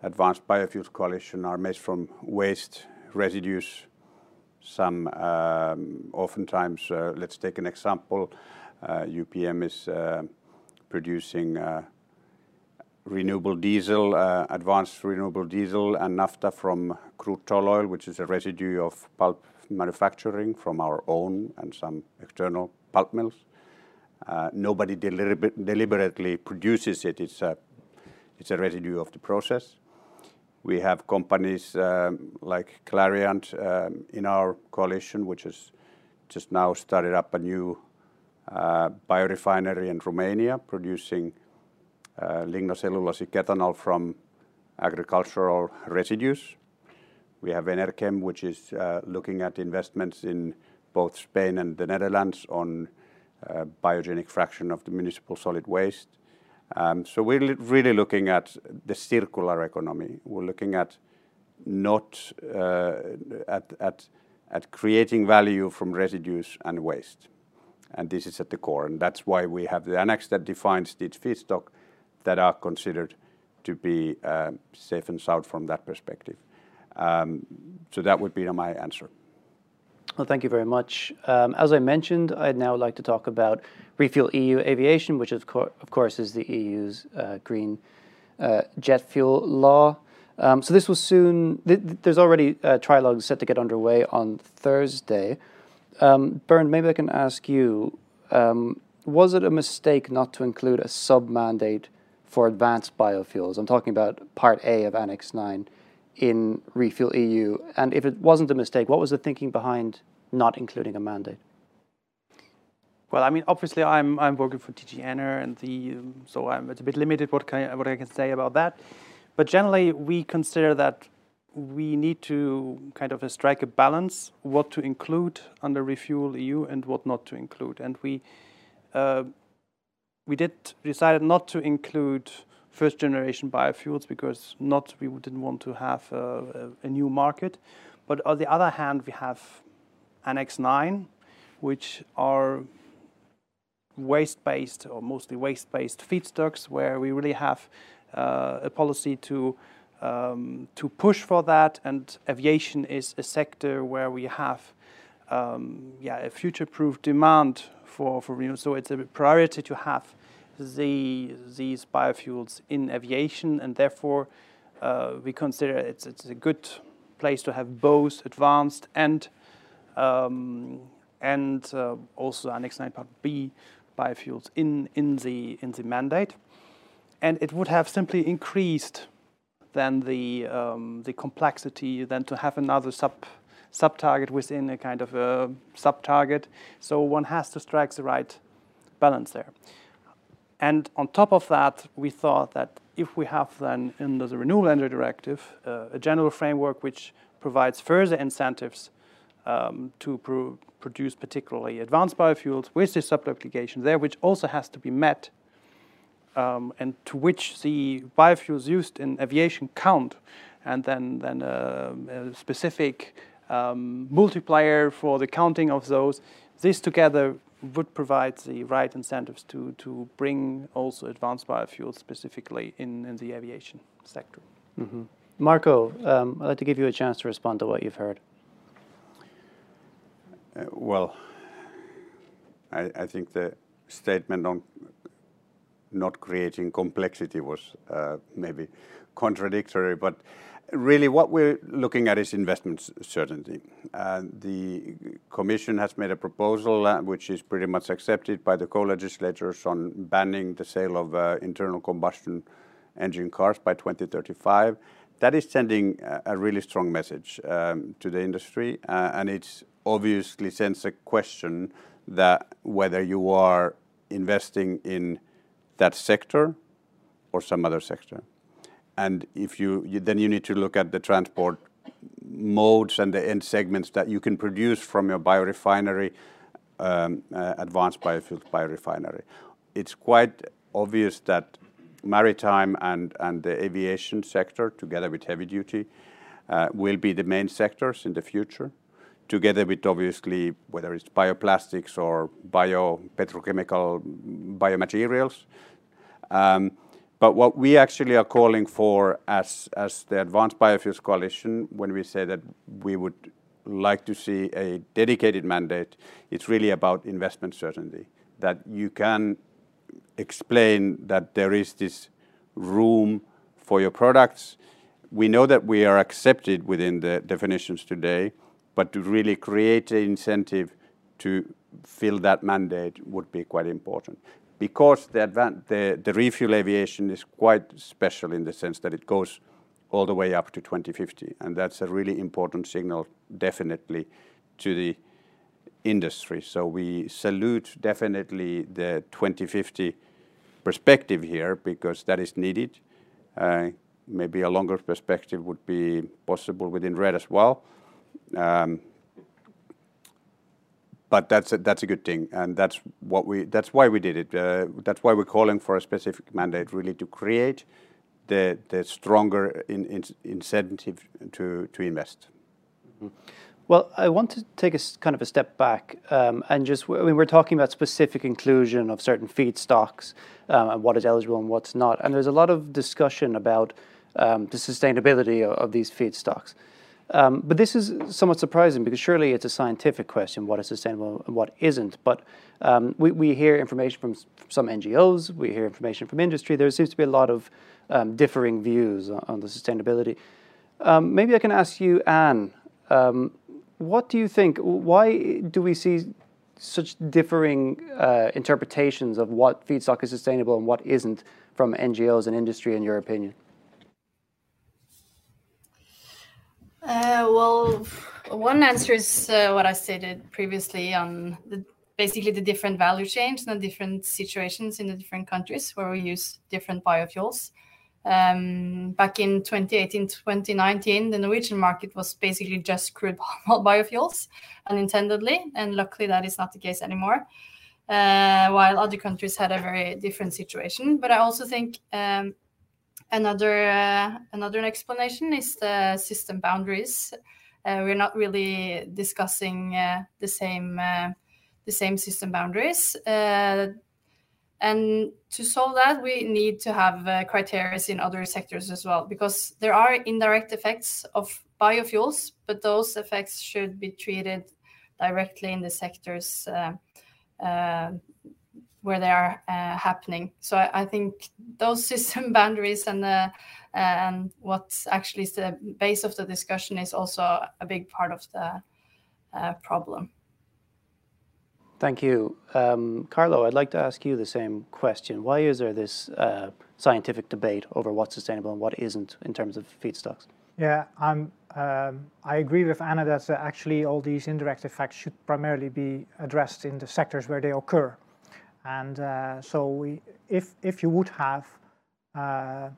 Advanced Biofuels Coalition are made from waste residues. Some um, oftentimes, uh, let's take an example. Uh, UPM is uh, producing uh, renewable diesel, uh, advanced renewable diesel and naphtha from crude tall oil, which is a residue of pulp manufacturing from our own and some external pulp mills. Uh, nobody deliberately produces it. It's a, it's a residue of the process. We have companies um, like Clariant um, in our coalition, which has just now started up a new uh, biorefinery in Romania, producing uh, lignocellulosic ethanol from agricultural residues. We have Enerkem, which is uh, looking at investments in both Spain and the Netherlands on biogenic fraction of the municipal solid waste. Um, so we're really looking at the circular economy. We're looking at not at at creating value from residues and waste. And this is at the core, and that's why we have the annex that defines each feedstock that are considered to be uh, safe and sound from that perspective. Um, so that would be my answer. Well, thank you very much. Um, as I mentioned, I'd now like to talk about Refuel EU Aviation, which of, of course is the EU's uh, green uh, jet fuel law. Um, so this will soon, th there's already uh, trilogues set to get underway on Thursday. Um, maybe I can ask you, um, was it a mistake not to include a sub-mandate for advanced biofuels. I'm talking about Part A of Annex 9 in Refuel EU. And if it wasn't a mistake, what was the thinking behind not including a mandate? Well, I mean, obviously, I'm I'm working for DG Ener, and the so I'm it's a bit limited what can I, what I can say about that. But generally, we consider that we need to kind of strike a balance what to include under Refuel EU and what not to include, and we. Uh, we did decided not to include first generation biofuels because not we didn't want to have a, a, a new market. But on the other hand, we have Annex 9, which are waste-based or mostly waste-based feedstocks, where we really have uh, a policy to um, to push for that. And aviation is a sector where we have um, yeah a future-proof demand for for renewable. So it's a priority to have the, these biofuels in aviation, and therefore uh, we consider it's, it's a good place to have both advanced and Um, and uh, also Annex 9 Part B biofuels in in, the in the mandate. And it would have simply increased then the um, the complexity than to have another sub-target within a kind of a sub-target. So one has to strike the right balance there. And on top of that, we thought that if we have then under the Renewable Energy Directive, uh, a general framework which provides further incentives Um, to produce particularly advanced biofuels with the sub-obligation there, which also has to be met, um, and to which the biofuels used in aviation count, and then then uh, a specific um, multiplier for the counting of those. This together would provide the right incentives to to bring also advanced biofuels specifically in the aviation sector. Mm-hmm. Marko, I'd like to give you a chance to respond to what you've heard. Uh, well, I think the statement on not creating complexity was uh, maybe contradictory, but really what we're looking at is investment certainty. The commission has made a proposal uh, which is pretty much accepted by the co-legislators on banning the sale of internal combustion engine cars by 2035. That is sending a really strong message um, to the industry, uh, and it obviously sends a question that whether you are investing in that sector or some other sector. And then you need to look at the transport modes and the end segments that you can produce from your biorefinery, um, uh, advanced biofuels biorefinery. It's quite obvious that maritime and the aviation sector, together with heavy duty, will be the main sectors in the future, together with obviously whether it's bioplastics or biopetrochemical biomaterials. Um, but what we actually are calling for as the Advanced Biofuels Coalition, when we say that we would like to see a dedicated mandate, it's really about investment certainty. That you can explain that there is this room for your products. We know that we are accepted within the definitions today, but to really create the incentive to fill that mandate would be quite important. Because the refuel Aviation is quite special in the sense that it goes all the way up to 2050, and that's a really important signal, definitely, to the industry. So we salute definitely the 2050 perspective here because that is needed. Uh, maybe a longer perspective would be possible within RED as well. Um, but that's a good thing, and that's what we that's why we did it. Uh, that's why we're calling for a specific mandate, really to create the the stronger incentive to invest. Mm-hmm. Well, I want to take a kind of a step back. Um, and just, I mean, we're talking about specific inclusion of certain feedstocks, um, and what is eligible and what's not. And there's a lot of discussion about um, the sustainability of these feedstocks. Um, but this is somewhat surprising because surely it's a scientific question, what is sustainable and what isn't. But we hear information from some NGOs, we hear information from industry. There seems to be a lot of differing views on the sustainability. Maybe I can ask you, Anne, what do you think? Why do we see such differing uh, interpretations of what feedstock is sustainable and what isn't from NGOs and industry, in your opinion? Uh, well, one answer is uh, what I stated previously on basically the different value chains and the different situations in the different countries where we use different biofuels. Um, back in 2018, 2019, the Norwegian market was basically just crude (laughs) biofuels unintendedly, and luckily that is not the case anymore. Uh, while other countries had a very different situation. But I also think um, another uh, another explanation is the system boundaries. Uh, we're not really discussing the same the same system boundaries. And to solve that, we need to have uh, criteria in other sectors as well, because there are indirect effects of biofuels, but those effects should be treated directly in the sectors uh, uh, where they are happening. So I think those (laughs) system boundaries and what actually is the base of the discussion is also a big part of the problem. Thank you. Um, Carlo, I'd like to ask you the same question. Why is there this uh, scientific debate over what's sustainable and what isn't in terms of feedstocks? Yeah, um, I agree with Anna that uh, actually all these indirect effects should primarily be addressed in the sectors where they occur. And uh so we if if you would have uh,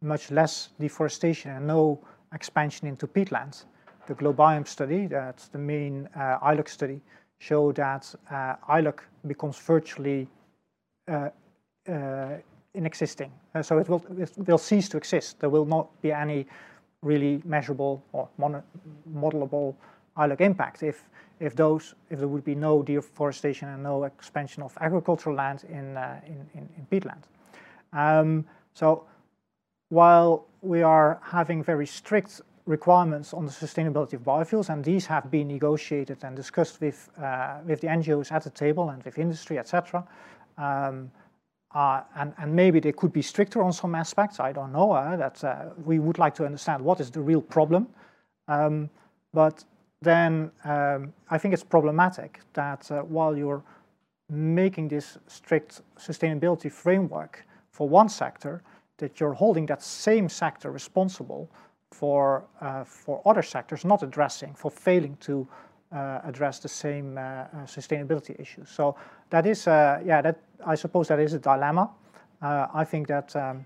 much less deforestation and no expansion into peatlands, the GLOBIOM study, that's the main ILUC study, showed that ILUC becomes virtually inexisting. Uh, so it will it will cease to exist. There will not be any really measurable or modelable ILUC impact if if, those, if there would be no deforestation and no expansion of agricultural land in peatland. Um, so while we are having very strict requirements on the sustainability of biofuels, and these have been negotiated and discussed with uh, with the NGOs at the table and with industry, et cetera, um, uh, and maybe they could be stricter on some aspects, I don't know. Uh, that we would like to understand what is the real problem. Um, but then um, I think it's problematic that while you're making this strict sustainability framework for one sector, that you're holding that same sector responsible for uh, for other sectors not addressing, for failing to uh, address the same uh, sustainability issues. So that is, yeah, that I suppose that is a dilemma. I think that, um,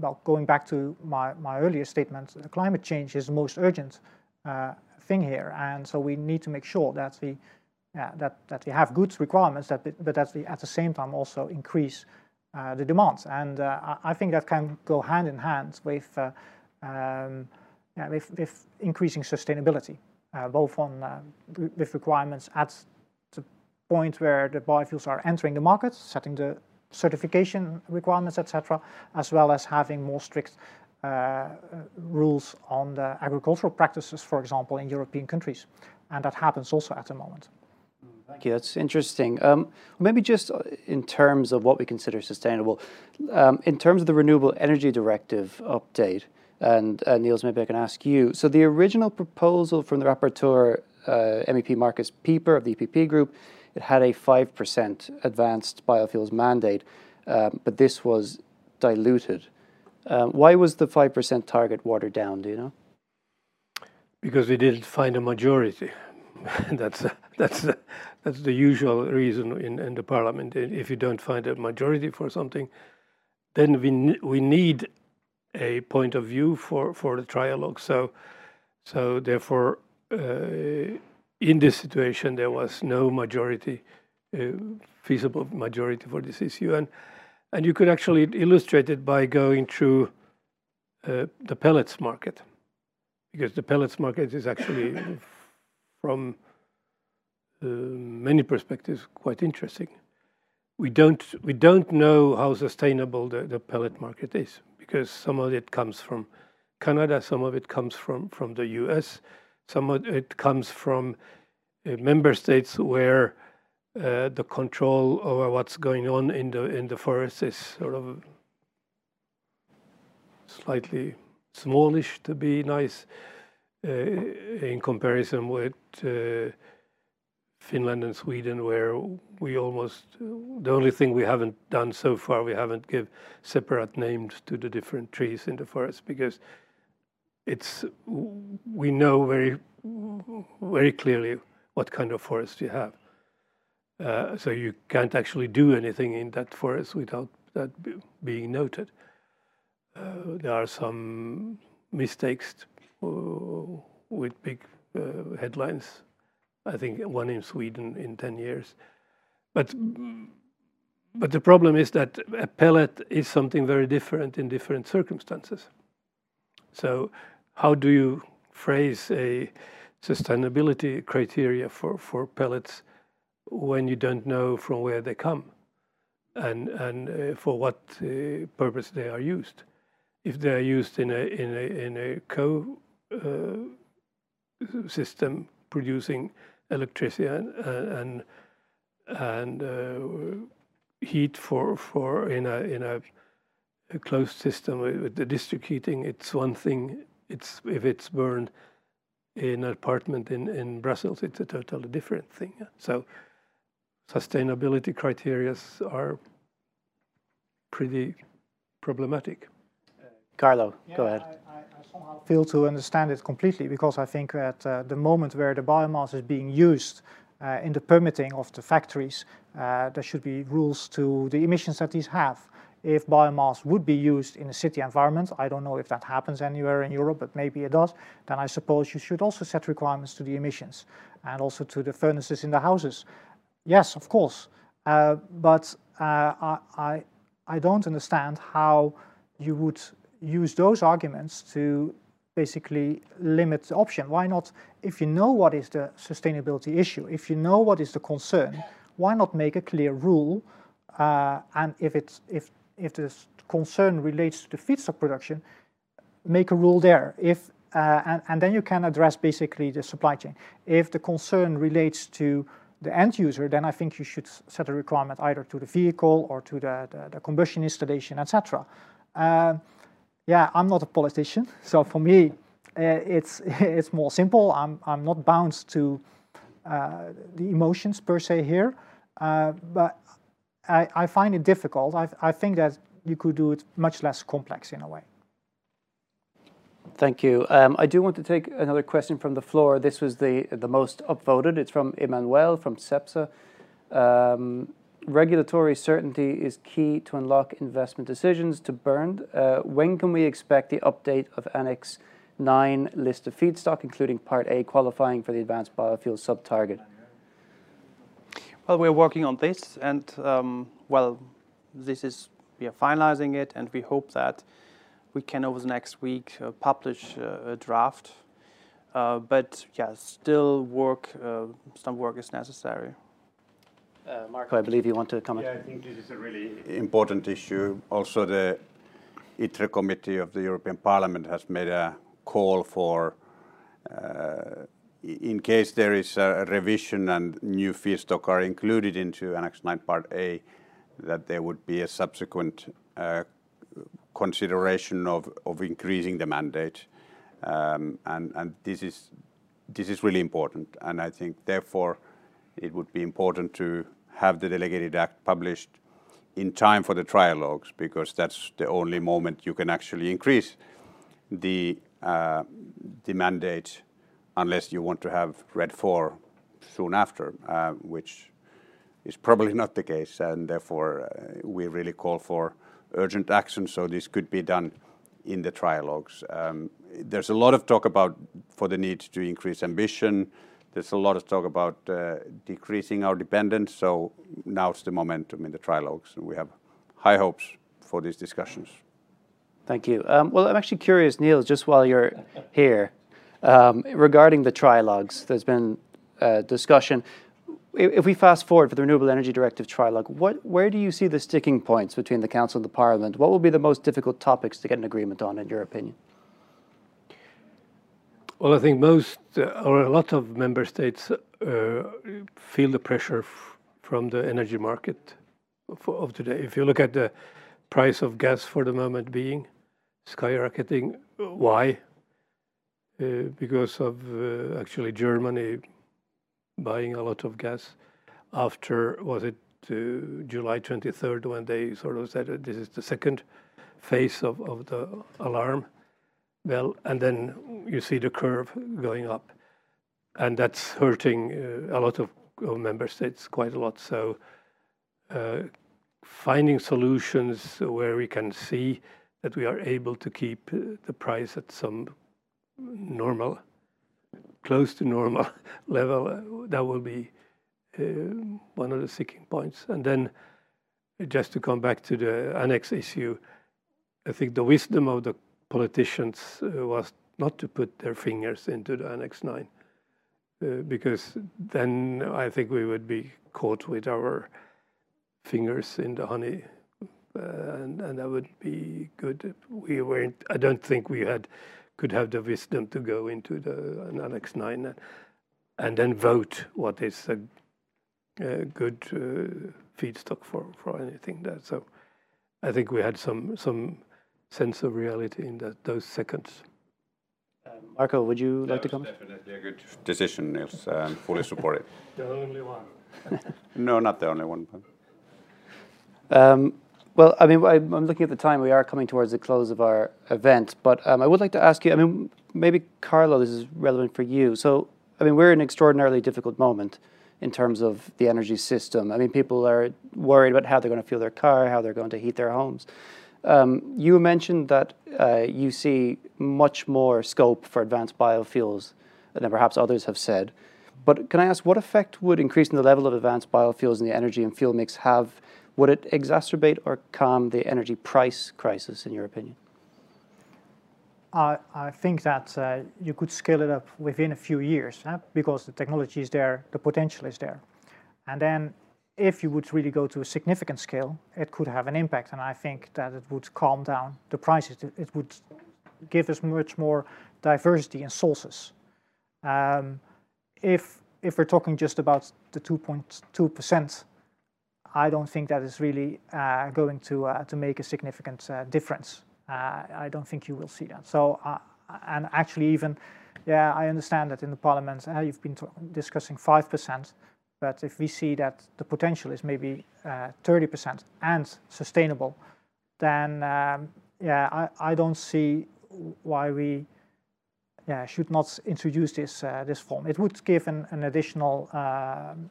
well, going back to my my earlier statement, climate change is the most urgent thing here. And so we need to make sure that we yeah, that, that we have good requirements, that, but that we at the same time also increase the demands. And i think that can go hand in hand with Um, increasing sustainability, uh, both on uh, with requirements at the point where the biofuels are entering the market, setting the certification requirements, etc., as well as having more strict uh, rules on the agricultural practices, for example, in European countries. And that happens also at the moment. Thank you. That's interesting. Um, maybe just in terms of what we consider sustainable, um, in terms of the Renewable Energy Directive update, and uh, Nils, maybe I can ask you. So the original proposal from the rapporteur, uh, MEP Markus Pieper of the EPP Group, it had a 5% advanced biofuels mandate, um, but this was diluted. Um, why was the 5% target watered down? Do you know? Because we didn't find a majority. (laughs) That's that's, that's the usual reason in in the parliament. If you don't find a majority for something, then we, we need a point of view for for the trialogue. So, so therefore, uh, in this situation, there was no majority uh, feasible majority for this issue. And, and you could actually illustrate it by going through uh, the pellets market, because the pellets market is actually, (coughs) from many perspectives, quite interesting. We don't know how sustainable the pellet market is, because some of it comes from Canada, some of it comes from from the U.S., some of it comes from uh, member states where uh, the control over what's going on in the forest is sort of slightly smallish, to be nice, uh, in comparison with Finland and Sweden, where we almost the only thing we haven't done so far, we haven't give separate names to the different trees in the forest because it's we know very very clearly what kind of forest you have. Uh, so you can't actually do anything in that forest without that being noted. Uh, there are some mistakes uh, with big headlines, I think one in Sweden in 10 years. But, but the problem is that a pellet is something very different in different circumstances. So, how do you phrase a sustainability criteria for for pellets when you don't know from where they come and and uh, for what uh, purpose they are used? If they are used in a co-system uh, producing electricity and and and uh, heat for for in a in a closed system with the district heating, it's one thing. It's If it's burned in an apartment in, in Brussels, it's a totally different thing. So sustainability criteria are pretty problematic. Carlo, go ahead. Somehow fail to understand it completely because I think that uh, the moment where the biomass is being used uh, in the permitting of the factories, uh, there should be rules to the emissions that these have. If biomass would be used in a city environment, I don't know if that happens anywhere in Europe, but maybe it does, then I suppose you should also set requirements to the emissions and also to the furnaces in the houses. Yes, of course, uh, but uh, I, I, I don't understand how you would use those arguments to basically limit the option. Why not, if you know what is the sustainability issue, if you know what is the concern, why not make a clear rule? Uh, and if it's if if the concern relates to the feedstock production, make a rule there. If uh, and, and then you can address basically the supply chain. If the concern relates to the end user, then I think you should set a requirement either to the vehicle or to the, the, the combustion installation, etc. Uh, yeah, I'm not a politician, so for me, uh, it's (laughs) it's more simple. I'm I'm not bound to uh, the emotions per se here, uh, but I, I find it difficult. I I think that you could do it much less complex in a way. Thank you. Um, I do want to take another question from the floor. This was the the most upvoted. It's from Emmanuel from CEPSA. Um, regulatory certainty is key to unlock investment decisions to Bernd. Uh, when can we expect the update of Annex 9 list of feedstock, including Part A qualifying for the advanced biofuel sub-target? Well, we're working on this, and um, well, this is we are finalizing it, and we hope that we can over the next week uh, publish uh, a draft. But yeah, still work, some work is necessary. Uh, Marko, I believe you want to comment. Yeah, I think this is a really important issue. Also, the ITRE committee of the European Parliament has made a call for, uh, in case there is a revision and new feedstock are included into Annex 9 Part A, that there would be a subsequent uh, consideration of, of increasing the mandate. Um, and, and this is this is really important. And I think therefore it would be important to have the delegated act published in time for the trialogues because that's the only moment you can actually increase the uh, the mandate unless you want to have RED IV soon after, uh, which is probably (laughs) not the case, and therefore uh, we really call for urgent action so this could be done in the trialogues. Um, there's a lot of talk about for the need to increase ambition, there's a lot of talk about uh, decreasing our dependence, so now it's the momentum in the trilogues, and we have high hopes for these discussions. Thank you. Um, well, I'm actually curious, Nils, just while you're here, um, regarding the trilogues, there's been uh, discussion. If we fast forward for the Renewable Energy Directive trilogue, what, where do you see the sticking points between the Council and the Parliament? What will be the most difficult topics to get an agreement on, in your opinion? Well, I think most uh, or a lot of member states uh, feel the pressure from the energy market of today. If you look at the price of gas for the moment being skyrocketing, why? Uh, because of uh, actually Germany buying a lot of gas after was it uh, July 23rd when they sort of said this is the second phase of, of the alarm well, and then you see the curve going up, and that's hurting uh, a lot of, member states quite a lot. So, uh, finding solutions where we can see that we are able to keep uh, the price at some normal, close to normal (laughs) level, that will be one of the sticking points. And then, just to come back to the annex issue, I think the wisdom of the politicians uh, was not to put their fingers into the Annex 9, uh, because then I think we would be caught with our fingers in the honey, uh, and, and that would be good. We weren't. I don't think we had could have the wisdom to go into the Annex 9 and, and then vote what is a, a good uh, feedstock for, for anything there. So I think we had some some sense of reality in that, those seconds. Uh, Marko, would you like to comment? Definitely a good decision, Nils, and um, fully support it. (laughs) The only one. (laughs) No, not the only one. Um, well, I mean, I'm looking at the time. We are coming towards the close of our event, but I would like to ask you, I mean, maybe Carlo, this is relevant for you. So, I mean, we're in an extraordinarily difficult moment in terms of the energy system. I mean, people are worried about how they're going to fuel their car, how they're going to heat their homes. Um, you mentioned that uh, you see much more scope for advanced biofuels than perhaps others have said. But can I ask, what effect would increasing the level of advanced biofuels in the energy and fuel mix have? Would it exacerbate or calm the energy price crisis, in your opinion? I think that uh, you could scale it up within a few years because the technology is there, the potential is there. And then if you would really go to a significant scale, it could have an impact. And I think that it would calm down the prices. It would give us much more diversity in sources. Um, if if we're talking just about the 2.2%, I don't think that is really uh, going uh, to make a significant uh, difference. I don't think you will see that. So and actually, even, yeah, I understand that in the Parliament, you've been discussing 5%. But if we see that the potential is maybe uh, 30% and sustainable, then um, yeah, I I don't see why we yeah, should not introduce this uh, this form. It would give an an additional um,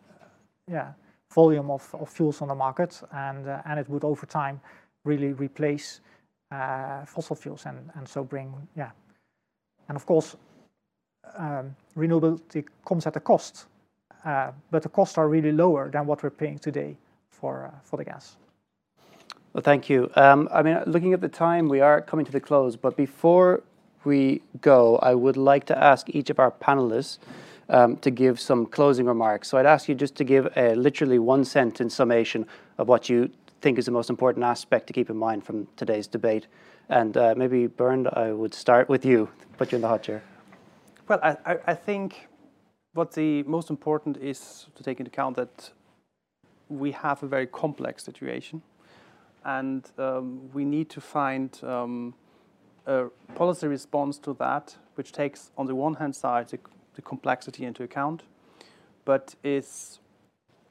yeah volume of of fuels on the market, and uh, and it would, over time, really replace fossil fuels and and so bring, yeah. And of course, um, renewability comes at a cost, Uh, but the costs are really lower than what we're paying today for uh, the gas. Well, thank you. Um, I mean, looking at the time, we are coming to the close. But before we go, I would like to ask each of our panelists um, to give some closing remarks. So I'd ask you just to give a literally one sentence summation of what you think is the most important aspect to keep in mind from today's debate. And uh, maybe, Bernd, I would start with you, put you in the hot chair. Well, I think what the most important is to take into account that we have a very complex situation, and um, we need to find um, a policy response to that, which takes, on the one hand side, the complexity into account, but is,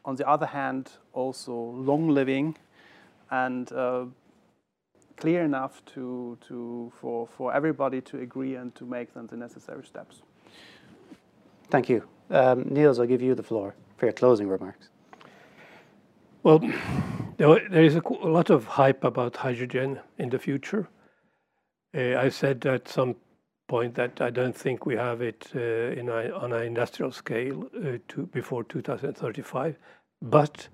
on the other hand, also long-living and uh, clear enough to, to, for everybody to agree and to make then the necessary steps. Thank you. Um, Nils, I'll give you the floor for your closing remarks. Well, there is a lot of hype about hydrogen in the future. Uh, I said at some point that I don't think we have it uh, on an industrial scale uh, before 2035. But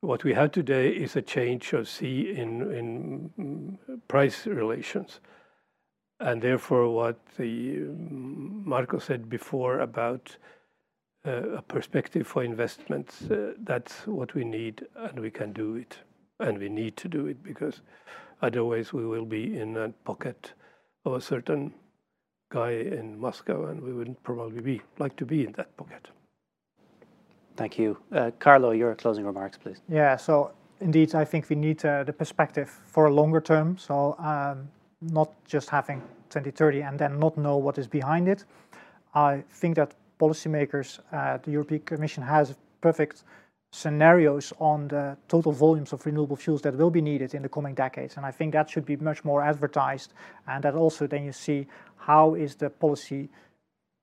what we have today is a change of sea in mm, price relations. And therefore, what mm, Marko said before about a perspective for investments, uh, that's what we need, and we can do it. And we need to do it because otherwise we will be in a pocket of a certain guy in Moscow, and we wouldn't probably like to be in that pocket. Thank you. Uh, Carlo, your closing remarks, please. Yeah, so indeed, I think we need uh, the perspective for a longer term. So um, not just having 2030 and then not know what is behind it. I think that policymakers, uh, the European Commission has perfect scenarios on the total volumes of renewable fuels that will be needed in the coming decades. And I think that should be much more advertised. And that also then you see how is the policy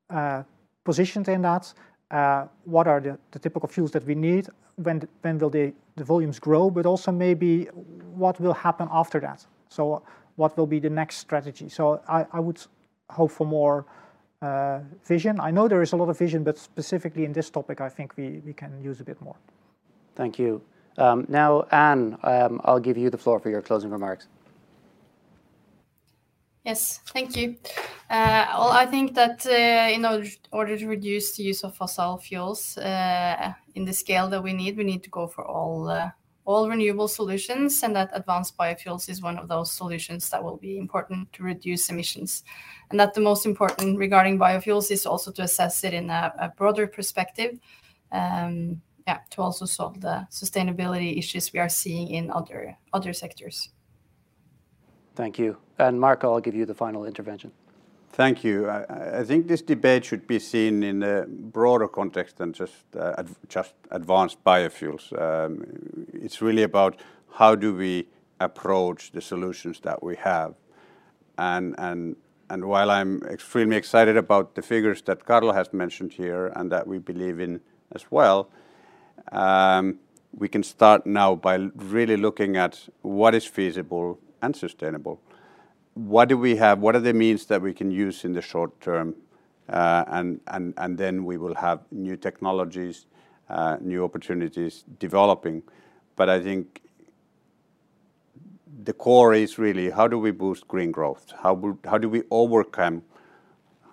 uh, positioned in that, uh, what are the typical fuels that we need, when when will the volumes grow, but also maybe what will happen after that. So what will be the next strategy? So I would hope for more Uh, vision. I know there is a lot of vision, but specifically in this topic, I think we we can use a bit more. Thank you. Um, now, Anne, um, I'll give you the floor for your closing remarks. Yes, thank you. Uh, well, I think that uh, in order to reduce the use of fossil fuels in the scale that we need, we need to go for all renewable solutions, and that advanced biofuels is one of those solutions that will be important to reduce emissions. And that the most important regarding biofuels is also to assess it in a broader perspective, um, yeah, to also solve the sustainability issues we are seeing in other sectors. Thank you. And Marko, I'll give you the final intervention. Thank you. I think this debate should be seen in a broader context than just uh, just advanced biofuels. Um, it's really about how do we approach the solutions that we have. And and and while I'm extremely excited about the figures that Carlo has mentioned here and that we believe in as well, um, we can start now by really looking at what is feasible and sustainable. What do we have? What are the means that we can use in the short term? Uh, and then we will have new technologies, uh, new opportunities developing. But I think the core is really how do we boost green growth? How do we overcome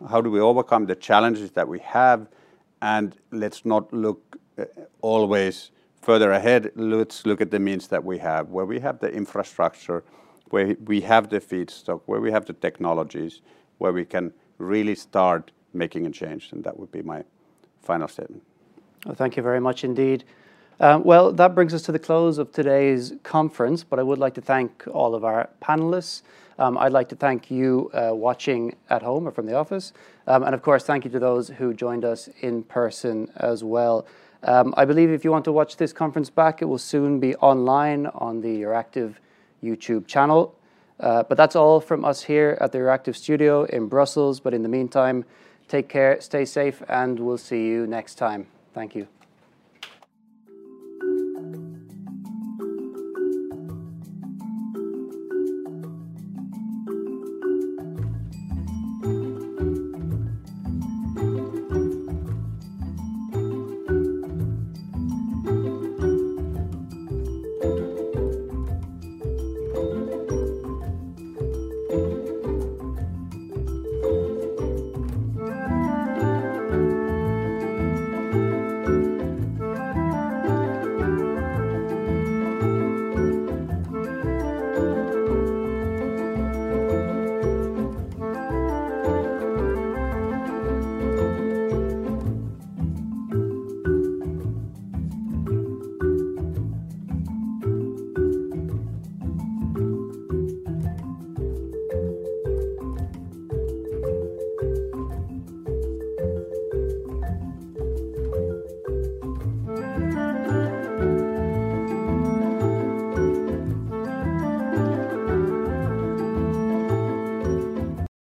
the challenges that we have? And let's not look uh, always further ahead. Let's look at the means that we have, where we have the infrastructure, where we have the feedstock, where we have the technologies, where we can really start making a change. And that would be my final statement. Thank you very much indeed. Uh, well, that brings us to the close of today's conference, but I would like to thank all of our panelists. Um, I'd like to thank you uh, watching at home or from the office. Um, and of course, thank you to those who joined us in person as well. Um, I believe if you want to watch this conference back, it will soon be online on the Euractiv YouTube channel. Uh, but that's all from us here at the EURACTIV studio in Brussels. But in the meantime, take care, stay safe, and we'll see you next time. Thank you.